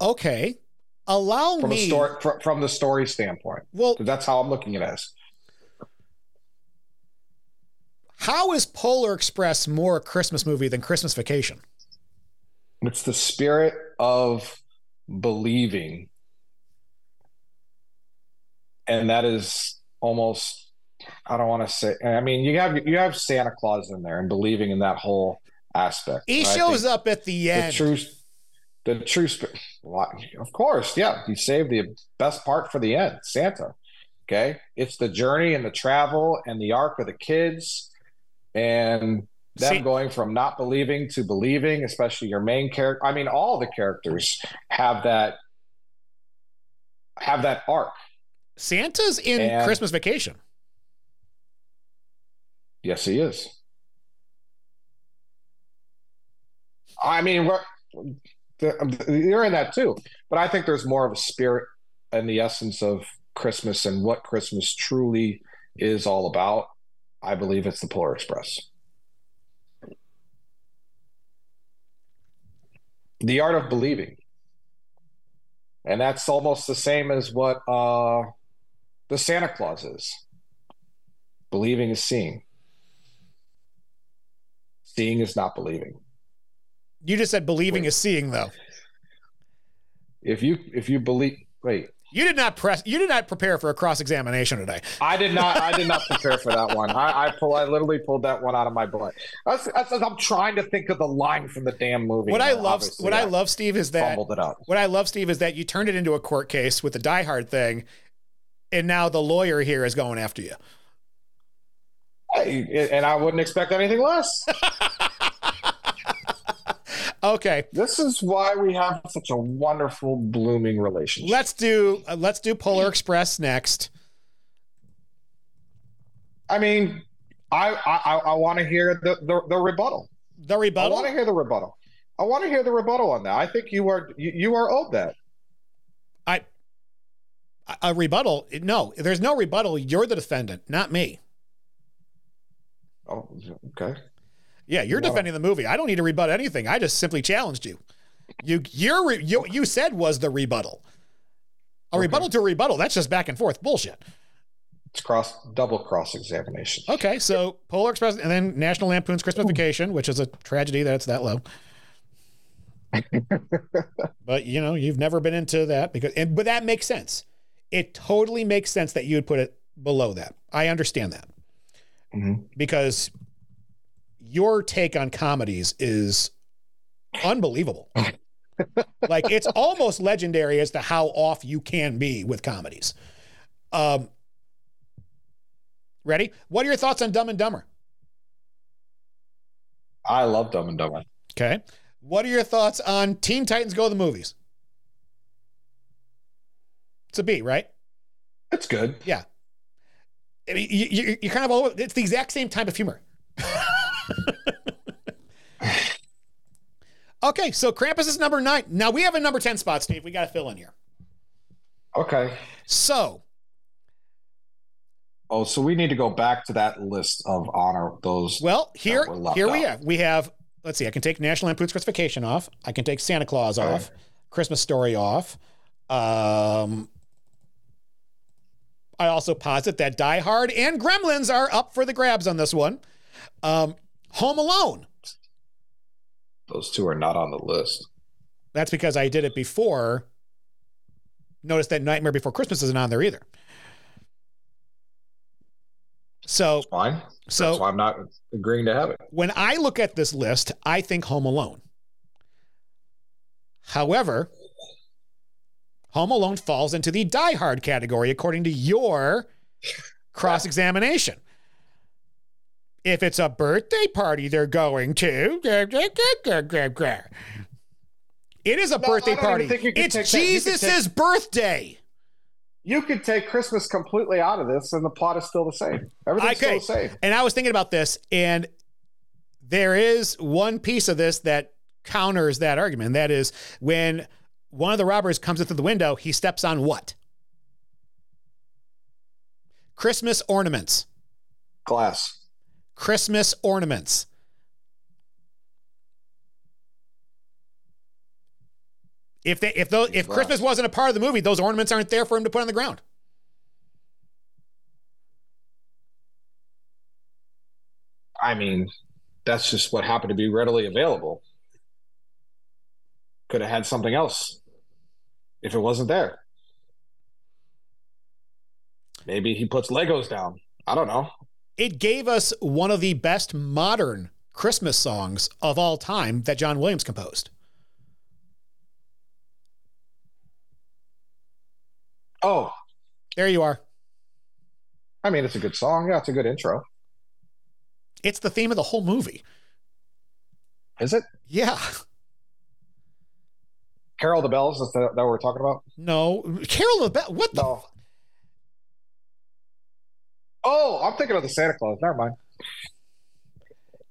Okay. Allow From a me. story fr- from the story standpoint. well, That's how I'm looking at it as. how is Polar Express more a Christmas movie than Christmas Vacation? It's the spirit of believing. And that is almost I don't want to say I mean you have you have Santa Claus in there and believing in that whole aspect. He I shows up at the the end. true the true sp- well, of course, yeah. He saved the best part for the end, Santa. Okay. It's the journey and the travel and the arc of the kids and them See- going from not believing to believing, especially your main character. I mean, all the characters have that have that arc. Santa's in And- Christmas Vacation. Yes, he is. I mean, you're in that too, but I think there's more of a spirit and the essence of Christmas and what Christmas truly is all about. I believe it's the Polar Express. The art of believing. And that's almost the same as what uh, the Santa Claus is. Believing is seeing. Seeing is not believing. You just said believing Wait. is seeing, though. If you if you believe wait, You did not press. You did not prepare for a cross examination today. I did not. I did not prepare for that one. I, I pull. I literally pulled that one out of my butt. That's, that's, I'm trying to think of the line from the damn movie. What I love, what I love, Steve, is that fumbled it up. what I love, Steve, is that you turned it into a court case with the Die Hard thing, and now the lawyer here is going after you. I- and I wouldn't expect anything less. Okay, this is why we have such a wonderful blooming relationship. let's do uh, let's do Polar Express next. I mean, I I, I want to hear the, the the rebuttal. The rebuttal. I want to hear the rebuttal. I want to hear the rebuttal on that. I think you are you, you are owed that. I a rebuttal. No, there's no rebuttal. You're the defendant, not me. Oh, okay. Yeah, you're defending the movie. I don't need to rebut anything. I just simply challenged you. You your you, you said was the rebuttal. A Okay. rebuttal to a rebuttal. That's just back and forth bullshit. It's cross double cross examination. Okay, so Polar Express and then National Lampoon's Christmas Vacation, which is a tragedy that it's that low. but you know, you've never been into that because and, but that makes sense. It totally makes sense that you would put it below that. I understand that. Mhm. Because your take on comedies is unbelievable. like it's almost legendary as to how off you can be with comedies. Um Ready? What are your thoughts on Dumb and Dumber? I love Dumb and Dumber. Okay. What are your thoughts on Teen Titans Go to the Movies? It's a B, right? That's good. Yeah. I mean, you, you, you're kind of all, it's the exact same type of humor. okay, so Krampus is number nine. Now we have a number 10 spot, Steve. We got to fill in here. Okay. So, Oh, so we need to go back to that list of honor those. well, here, here we out. have, we have, let's see, I can take National Lampoon's Christmas Vacation off. I can take Santa Claus Okay. off, Christmas Story off. Um, I also posit that Die Hard and Gremlins are up for the grabs on this one. Um, Home Alone. Those two are not on the list. That's because I did it before. Notice that Nightmare Before Christmas isn't on there either. So Fine. So- That's why I'm not agreeing to have it. when I look at this list, I think Home Alone. However, Home Alone falls into the Die Hard category according to your cross examination. If it's a birthday party they're going to, it is a No, birthday party. It's take that. You can Jesus' birthday. You could take Christmas completely out of this, and the plot is still the same. Everything's Okay. still the same. And I was thinking about this, and there is one piece of this that counters that argument. and That is when one of the robbers comes in through the window, he steps on what? Christmas ornaments. Glass. Christmas ornaments. If they, if those, if. Christmas wasn't a part of the movie, those ornaments aren't there for him to put on the ground. I mean, that's just what happened to be readily available. Could have had something else if it wasn't there. Maybe he puts Legos down. I don't know. It gave us one of the best modern Christmas songs of all time that John Williams composed. Oh, There you are. I mean, it's a good song. Yeah, it's a good intro. It's the theme of the whole movie. Is it? Yeah. Carol the Bells? Is that, that what we're talking about? No. Carol the Bell. What the? No. Oh, I'm thinking of the Santa Claus. Never mind.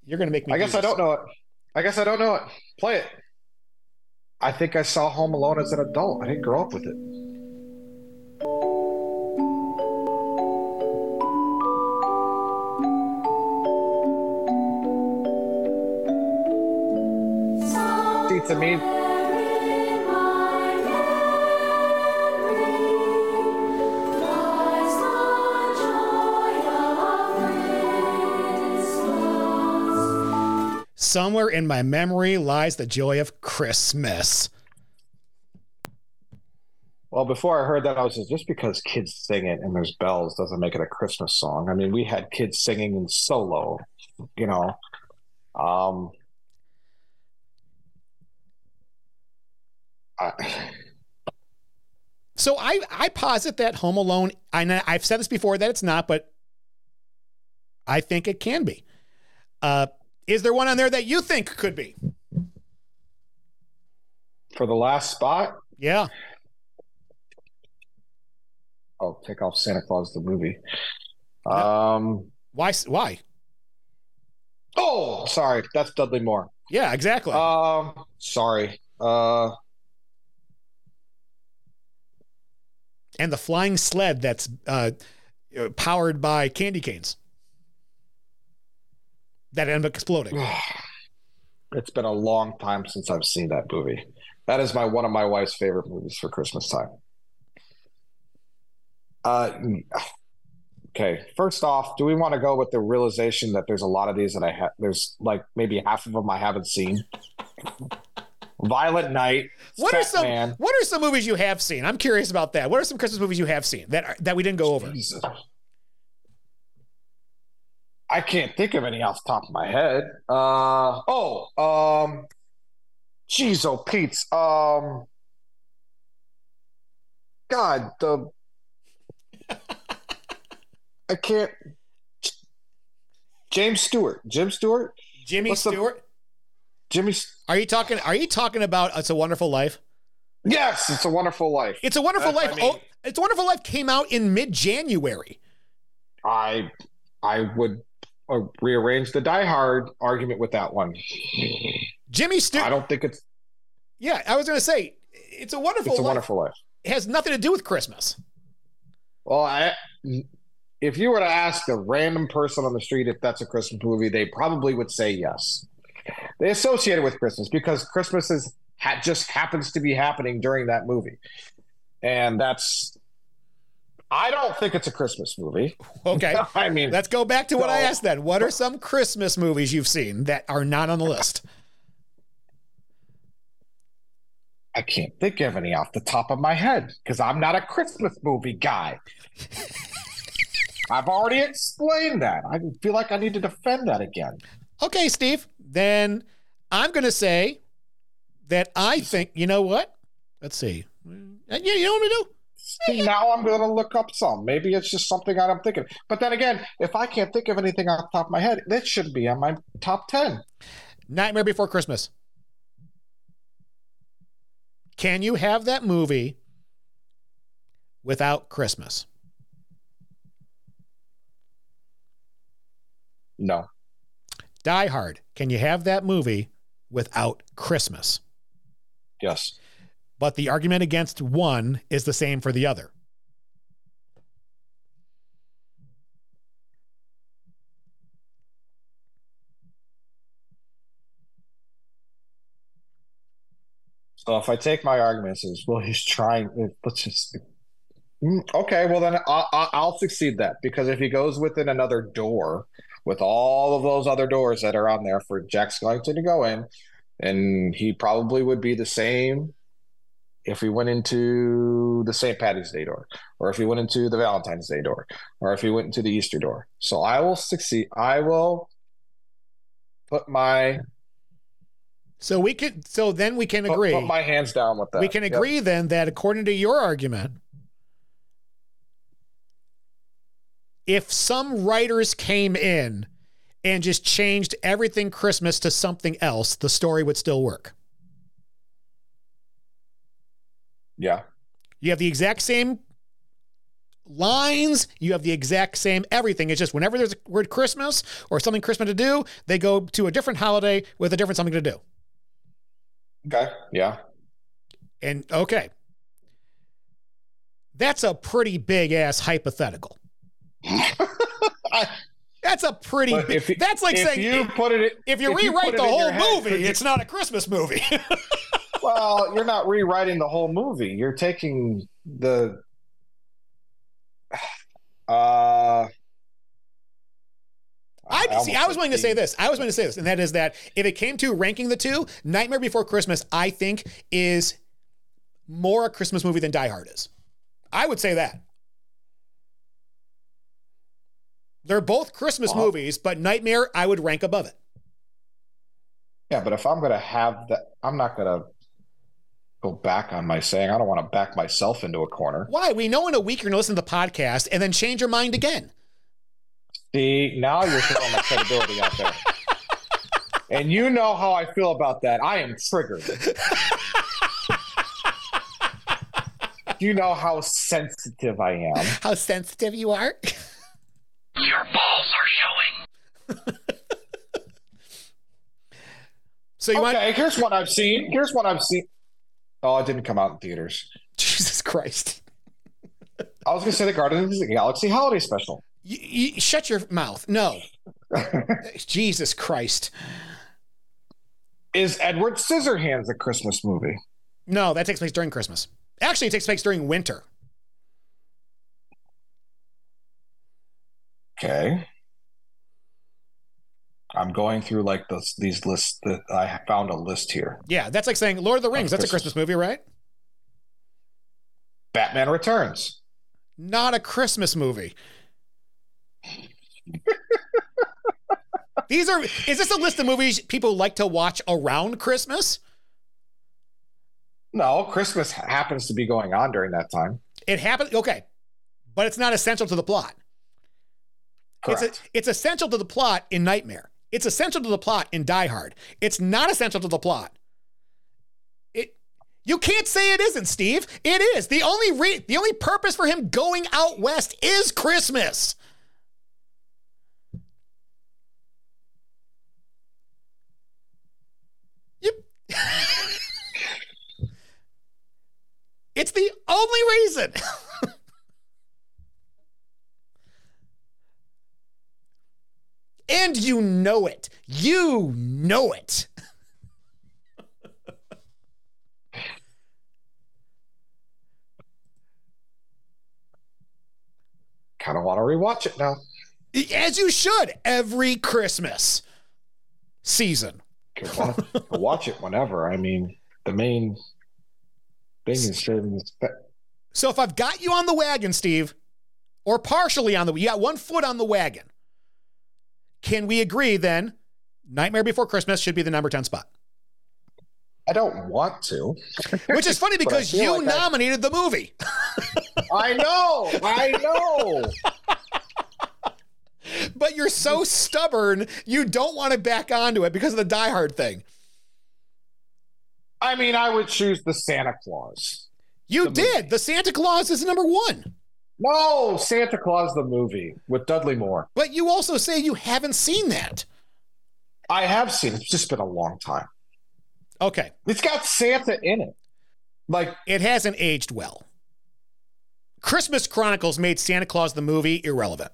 You're going to make me. I guess I don't know it. I guess I don't know it. Play it. I think I saw Home Alone as an adult. I didn't grow up with it. See, to me, Somewhere in my memory lies the joy of Christmas. well, before I heard that, I was just, just because kids sing it and there's bells doesn't make it a Christmas song. I mean, we had kids singing in solo, you know. Um, I, So I I posit that Home Alone. I I've said this before that it's not, but I think it can be. Uh, is there one on there that you think could be? for the last spot, Yeah. I'll take off Santa Claus the movie. Um, Why? Why? oh, sorry, that's Dudley Moore. Yeah, exactly. Um, sorry. Uh, and the flying sled that's uh, uh, powered by candy canes that end up exploding. it's been a long time since I've seen that movie. That is my one of my wife's favorite movies for Christmas time. Uh, okay. First off, do we want to go with the realization that there's a lot of these that I have? There's like maybe half of them I haven't seen. Violent Night. What are some Man. What are some movies you have seen? I'm curious about that. What are some Christmas movies you have seen that are, that we didn't go over? Jesus. I can't think of any off the top of my head. Uh oh, um Jeez, oh Pete's. Um God, the I can't James Stewart. Jim Stewart? Jimmy What's the- Stewart. Jimmy Are you talking? Are you talking about It's a Wonderful Life? Yes, it's a wonderful life. It's a Wonderful That's- Life. I mean- oh, It's a Wonderful Life came out in mid January. I I would uh, rearrange the Die Hard argument with that one. Jimmy Stewart. I don't think it's Yeah, I was going to say It's a Wonderful it's a Life. wonderful life. It has nothing to do with Christmas. Well, I, if you were to ask a random person on the street if that's a Christmas movie, they probably would say yes. They associate it with Christmas because Christmas is ha- just happens to be happening during that movie, and that's. I don't think it's a Christmas movie. Okay. I mean, Let's go back to what I asked then. What are some Christmas movies you've seen that are not on the list? I can't think of any off the top of my head because I'm not a Christmas movie guy. I've already explained that. I feel like I need to defend that again. Okay, Steve. Then I'm going to say that I think, you know what? Let's see. Yeah, you know what to do? See, now I'm going to look up some. Maybe it's just something I'm thinking. But then again, if I can't think of anything off the top of my head, that should be on my top 10. Nightmare Before Christmas. Can you have that movie without Christmas? No. Die Hard. Can you have that movie without Christmas? Yes. But the argument against one is the same for the other. So if I take my arguments as well, he's trying. Let's just. Mm, Okay, well then I'll, I'll succeed that because if he goes within another door, with all of those other doors that are on there for Jack Skellington to go in, and he probably would be the same if we went into the St. Patty's Day door, or if we went into the Valentine's Day door, or if we went into the Easter door. So I will succeed. I will put my So we can so then we can agree. put my hands down with that. we can Yep. agree then that according to your argument, if some writers came in and just changed everything Christmas to something else, the story would still work. Yeah. You have the exact same lines, you have the exact same everything. It's just whenever there's a word Christmas or something Christmas to do, they go to a different holiday with a different something to do. Okay. Yeah. And okay. That's a pretty big ass hypothetical. I- That's a pretty big, you- that's like if saying you if, put it, if you if rewrite it the whole head, movie, you- it's not a Christmas movie. well, you're not rewriting the whole movie. You're taking the. Uh, I see. I was willing to say this. I was going to say this, and that is that if it came to ranking the two, Nightmare Before Christmas, I think is more a Christmas movie than Die Hard is. I would say that. They're both Christmas Well- movies, but Nightmare I would rank above it. Yeah, but if I'm gonna have that, I'm not gonna go back on my saying. I don't want to back myself into a corner. Why? We know in a week you're going to listen to the podcast and then change your mind again. See, now you're throwing my credibility out there. And you know how I feel about that. I am triggered. you know how sensitive I am. How sensitive you are. Your balls are showing. So you want Okay, here's what I've seen. Here's what I've seen. Oh, it didn't come out in theaters. Jesus Christ. I was gonna say the Guardians of the Galaxy holiday special. You, you, shut your mouth. No. Jesus Christ. Is Edward Scissorhands a Christmas movie? No, that takes place during Christmas. Actually, it takes place during winter. Okay. I'm going through like this, these lists that I found a list here. Yeah, that's like saying Lord of the Rings. Of That's a Christmas. Christmas movie, right? Batman Returns. Not a Christmas movie. These are is this a list of movies people like to watch around Christmas? No, Christmas happens to be going on during that time. It happens okay. But it's not essential to the plot. Correct. It's a, it's essential to the plot in Nightmare. It's essential to the plot in Die Hard. It's not essential to the plot. It you can't say it isn't, Steve. It is. The only re, the only purpose for him going out west is Christmas. You It's the only reason. And you know it. You know it. kind of want to rewatch it now. As you should every Christmas season. Could wanna- could watch it whenever. I mean, the main thing is is- So if I've got you on the wagon, Steve, or partially on the you got one foot on the wagon, can we agree then Nightmare Before Christmas should be the number 10 spot? I don't want to. Which is funny because you like I- nominated the movie. I know. I know. but you're so stubborn, you don't want to back onto it because of the Die Hard thing. I mean, I would choose the Santa Claus. You The did. The Santa Claus is number one. No, Santa Claus the movie with Dudley Moore. But you also say you haven't seen that. I have seen it. It's just been a long time. Okay. It's got Santa in it. Like, It hasn't aged well. Christmas Chronicles made Santa Claus the movie irrelevant.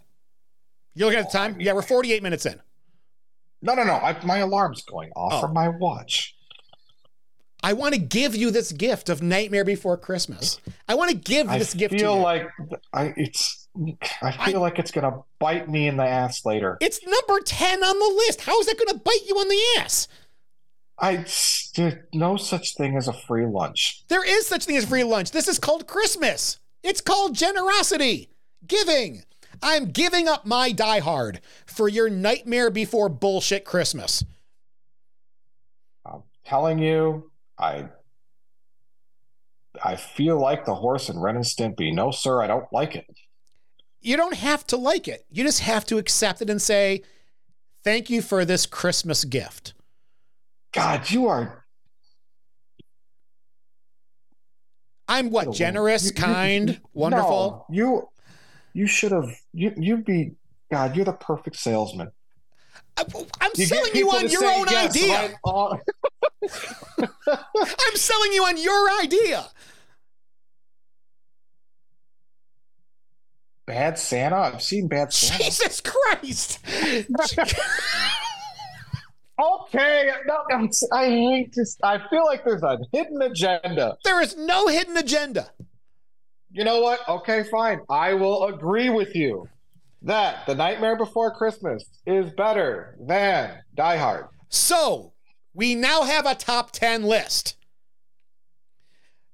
You looking at the time? Yeah, we're 48 minutes in. no, no, no. I, my alarm's going off Oh. from my watch. I want to give you this gift of Nightmare Before Christmas. I want to give I this gift to feel you. like I it's I feel like it's gonna bite me in the ass later. it's number 10 on the list. How is that going to bite you on the ass? I there's no such thing as a free lunch. There is such thing as free lunch. This is called Christmas. It's called generosity, giving. I'm giving up my Die Hard for your Nightmare Before bullshit Christmas. I'm telling you, I I feel like the horse in Ren and Stimpy. No, sir, I don't like it. You don't have to like it. You just have to accept it and say, "Thank you for this Christmas gift." God, you are I'm what generous, you- kind, you- wonderful. No, you you should have you you'd be God, you're the perfect salesman. I, am You selling you on your own yes, idea. right? I'm selling you on your idea. Bad Santa? I've seen Bad Santa. Jesus Christ. Okay, no, I hate this. I feel like there's a hidden agenda. there is no hidden agenda. You know what? Okay, fine. I will agree with you that The Nightmare Before Christmas is better than Die Hard. So we now have a top 10 list.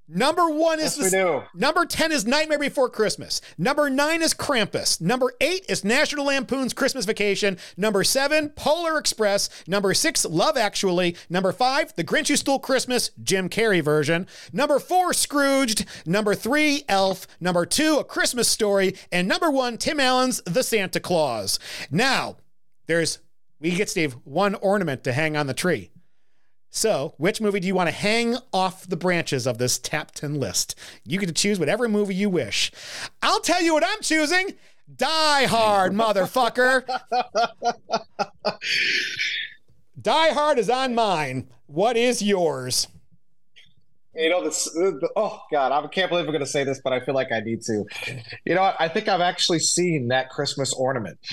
Number one is Yes, the, number 10 is Nightmare Before Christmas. Number nine is Krampus. Number eight is National Lampoon's Christmas Vacation. Number seven, Polar Express. Number six, Love Actually. Number five, The Grinch Who Stole Christmas, Jim Carrey version. Number four, Scrooged. Number three, Elf. Number two, A Christmas Story. And number one, Tim Allen's The Santa Claus. Now, there's, we get Steve one ornament to hang on the tree. So, which movie do you want to hang off the branches of this top 10 list? You get to choose whatever movie you wish. I'll tell you what I'm choosing Die Hard, motherfucker. Die Hard is on mine. What is yours? You know, this, oh, God, I can't believe I'm going to say this, but I feel like I need to. You know what? I think I've actually seen that Christmas ornament.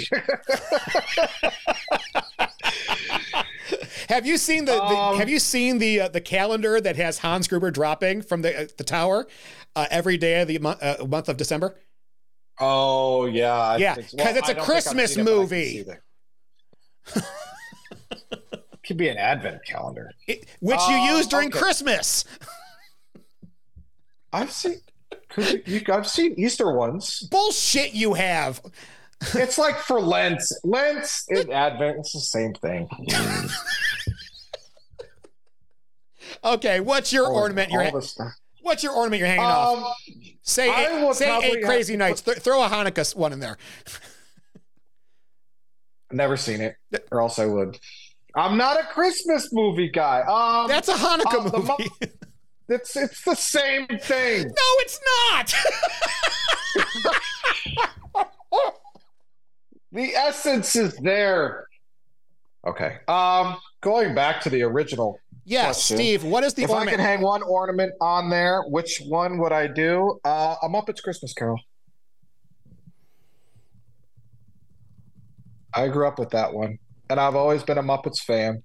Have you seen the, the Um, Have you seen the uh, the calendar that has Hans Gruber dropping from the uh, the tower uh, every day of the month, uh, month of December? Oh, yeah. I Yeah, think so. 'cause it's a don't think I've Christmas it, but I can movie. that. Could be an advent calendar. It- which Um, you use during okay. Christmas. I've seen. You, I've seen Easter ones. Bullshit, you have. It's like for Lent. Lent and Advent. It's the same thing. Okay, what's your All- ornament? You're all ha- what's your ornament you're hanging off? Um, Say I eight, say eight crazy to nights. Th- throw a Hanukkah one in there. never seen it, or else I would. I'm not a Christmas movie guy. Um, That's a Hanukkah uh, movie. mo- it's it's the same thing. no, it's not. The essence is there. Okay. Um, going back to the original. yes, Question. Steve. What is the if I ornament? could hang one ornament on there, which one would I do? Uh, a Muppets Christmas Carol. I grew up with that one, and I've always been a Muppets fan.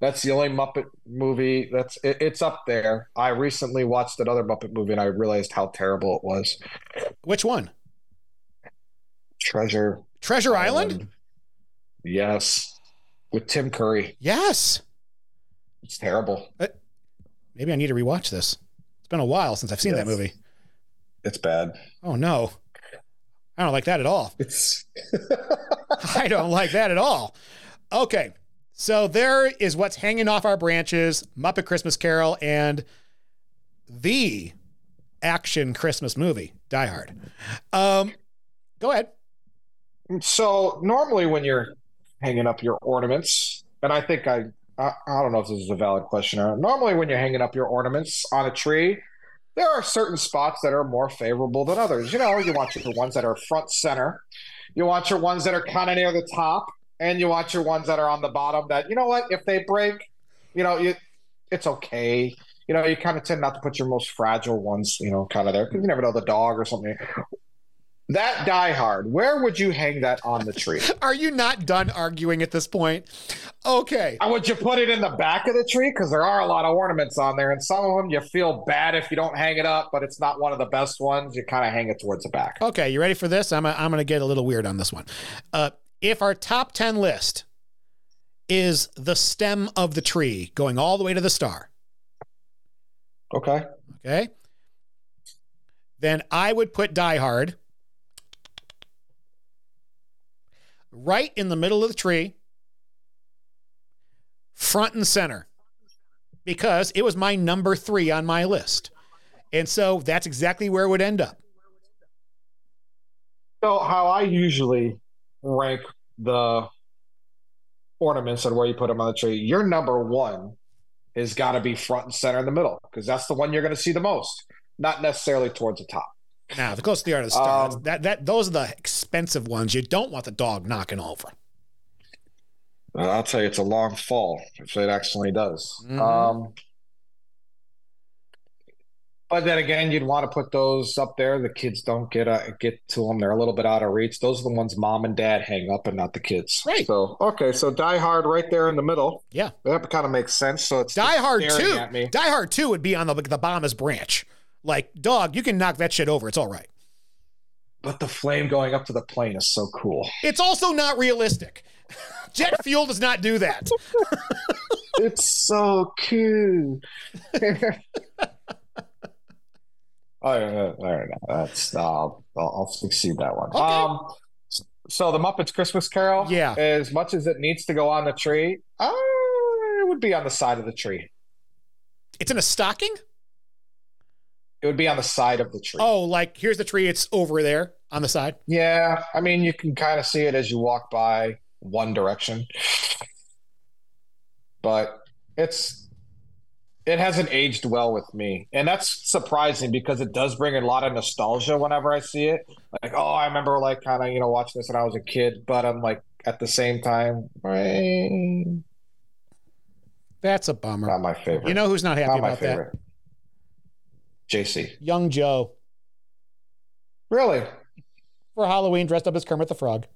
That's the only Muppet movie that's it, it's up there. I recently watched another Muppet movie, and I realized how terrible it was. Which one? Treasure Treasure Island? Yes, with Tim Curry. Yes. It's terrible. Maybe I need to rewatch this. It's been a while since I've seen that movie. It's bad. Oh no. I don't like that at all. It's I don't like that at all. Okay. So there is what's hanging off our branches Muppet Christmas Carol and the action Christmas movie, Die Hard. Um, go ahead. So normally when you're hanging up your ornaments, and I think I, I I don't know if this is a valid question or. Normally when you're hanging up your ornaments on a tree, there are certain spots that are more favorable than others. You know, you want your ones that are front center, you want your ones that are kind of near the top, and you want your ones that are on the bottom. That you know what, if they break, you know, you, it's okay. You know, you kind of tend not to put your most fragile ones, you know, kind of there because you never know the dog or something. That Die Hard, where would you hang that on the tree? Are you not done arguing at this point? Okay. Uh, Would you put it in the back of the tree? Because there are a lot of ornaments on there, and some of them you feel bad if you don't hang it up, but it's not one of the best ones. You kind of hang it towards the back. Okay, you ready for this? I'm, I'm going to get a little weird on this one. Uh, if our top 10 list is the stem of the tree going all the way to the star, Okay. okay, then I would put Die Hard right in the middle of the tree, front and center, because it was my number three on my list. And so that's exactly where it would end up. So, how I usually rank the ornaments and where you put them on the tree, your number one has got to be front and center in the middle because that's the one you're going to see the most, not necessarily towards the top. Now, the closer they are to the star, Um, that that those are the expensive ones. You don't want the dog knocking over. I'll tell you, it's a long fall if it actually does. Mhm. Um, but then again, you'd want to put those up there. The kids don't get uh, get to them; they're a little bit out of reach. Those are the ones mom and dad hang up, and not the kids. Right. So okay, so Die Hard right there in the middle. Yeah. That kind of makes sense. So it's Die Hard two. Die Hard two would be on the the Bombers branch. Like dog, you can knock that shit over. It's all right. But the flame going up to the plane is so cool. It's also not realistic. Jet fuel does not do that. it's so cool. I don't know. that's uh, I'll, I'll succeed that one. Okay. Um, so the Muppets Christmas Carol, Yeah. as much as it needs to go on the tree, uh, it would be on the side of the tree. It's in a stocking. It would be on the side of the tree. Oh, like here's the tree. It's over there on the side. Yeah, I mean, you can kind of see it as you walk by one direction, but it's it hasn't aged well with me, and that's surprising because it does bring a lot of nostalgia whenever I see it. Like, oh, I remember like kind of you know watching this when I was a kid, but I'm like at the same time, eh, That's a bummer. not my favorite. You know who's not happy not my about that? JC, Young Joe really? for Halloween dressed up as Kermit the Frog.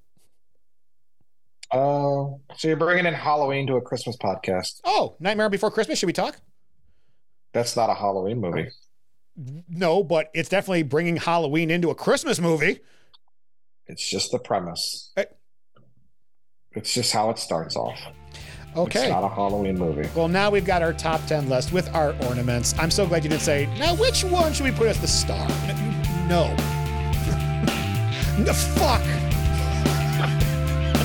Oh, so you're bringing in Halloween to a Christmas podcast? Oh, Nightmare Before Christmas. Should we talk? That's not a Halloween movie. No, but it's definitely bringing Halloween into a Christmas movie. It's just the premise. Eh. It's just how it starts off. Okay. It's not a Halloween movie. Well, now we've got our top 10 list with our ornaments. I'm so glad you didn't say, now which one should we put as the star? No. no fuck.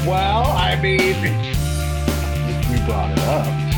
Well, I mean, you brought it up.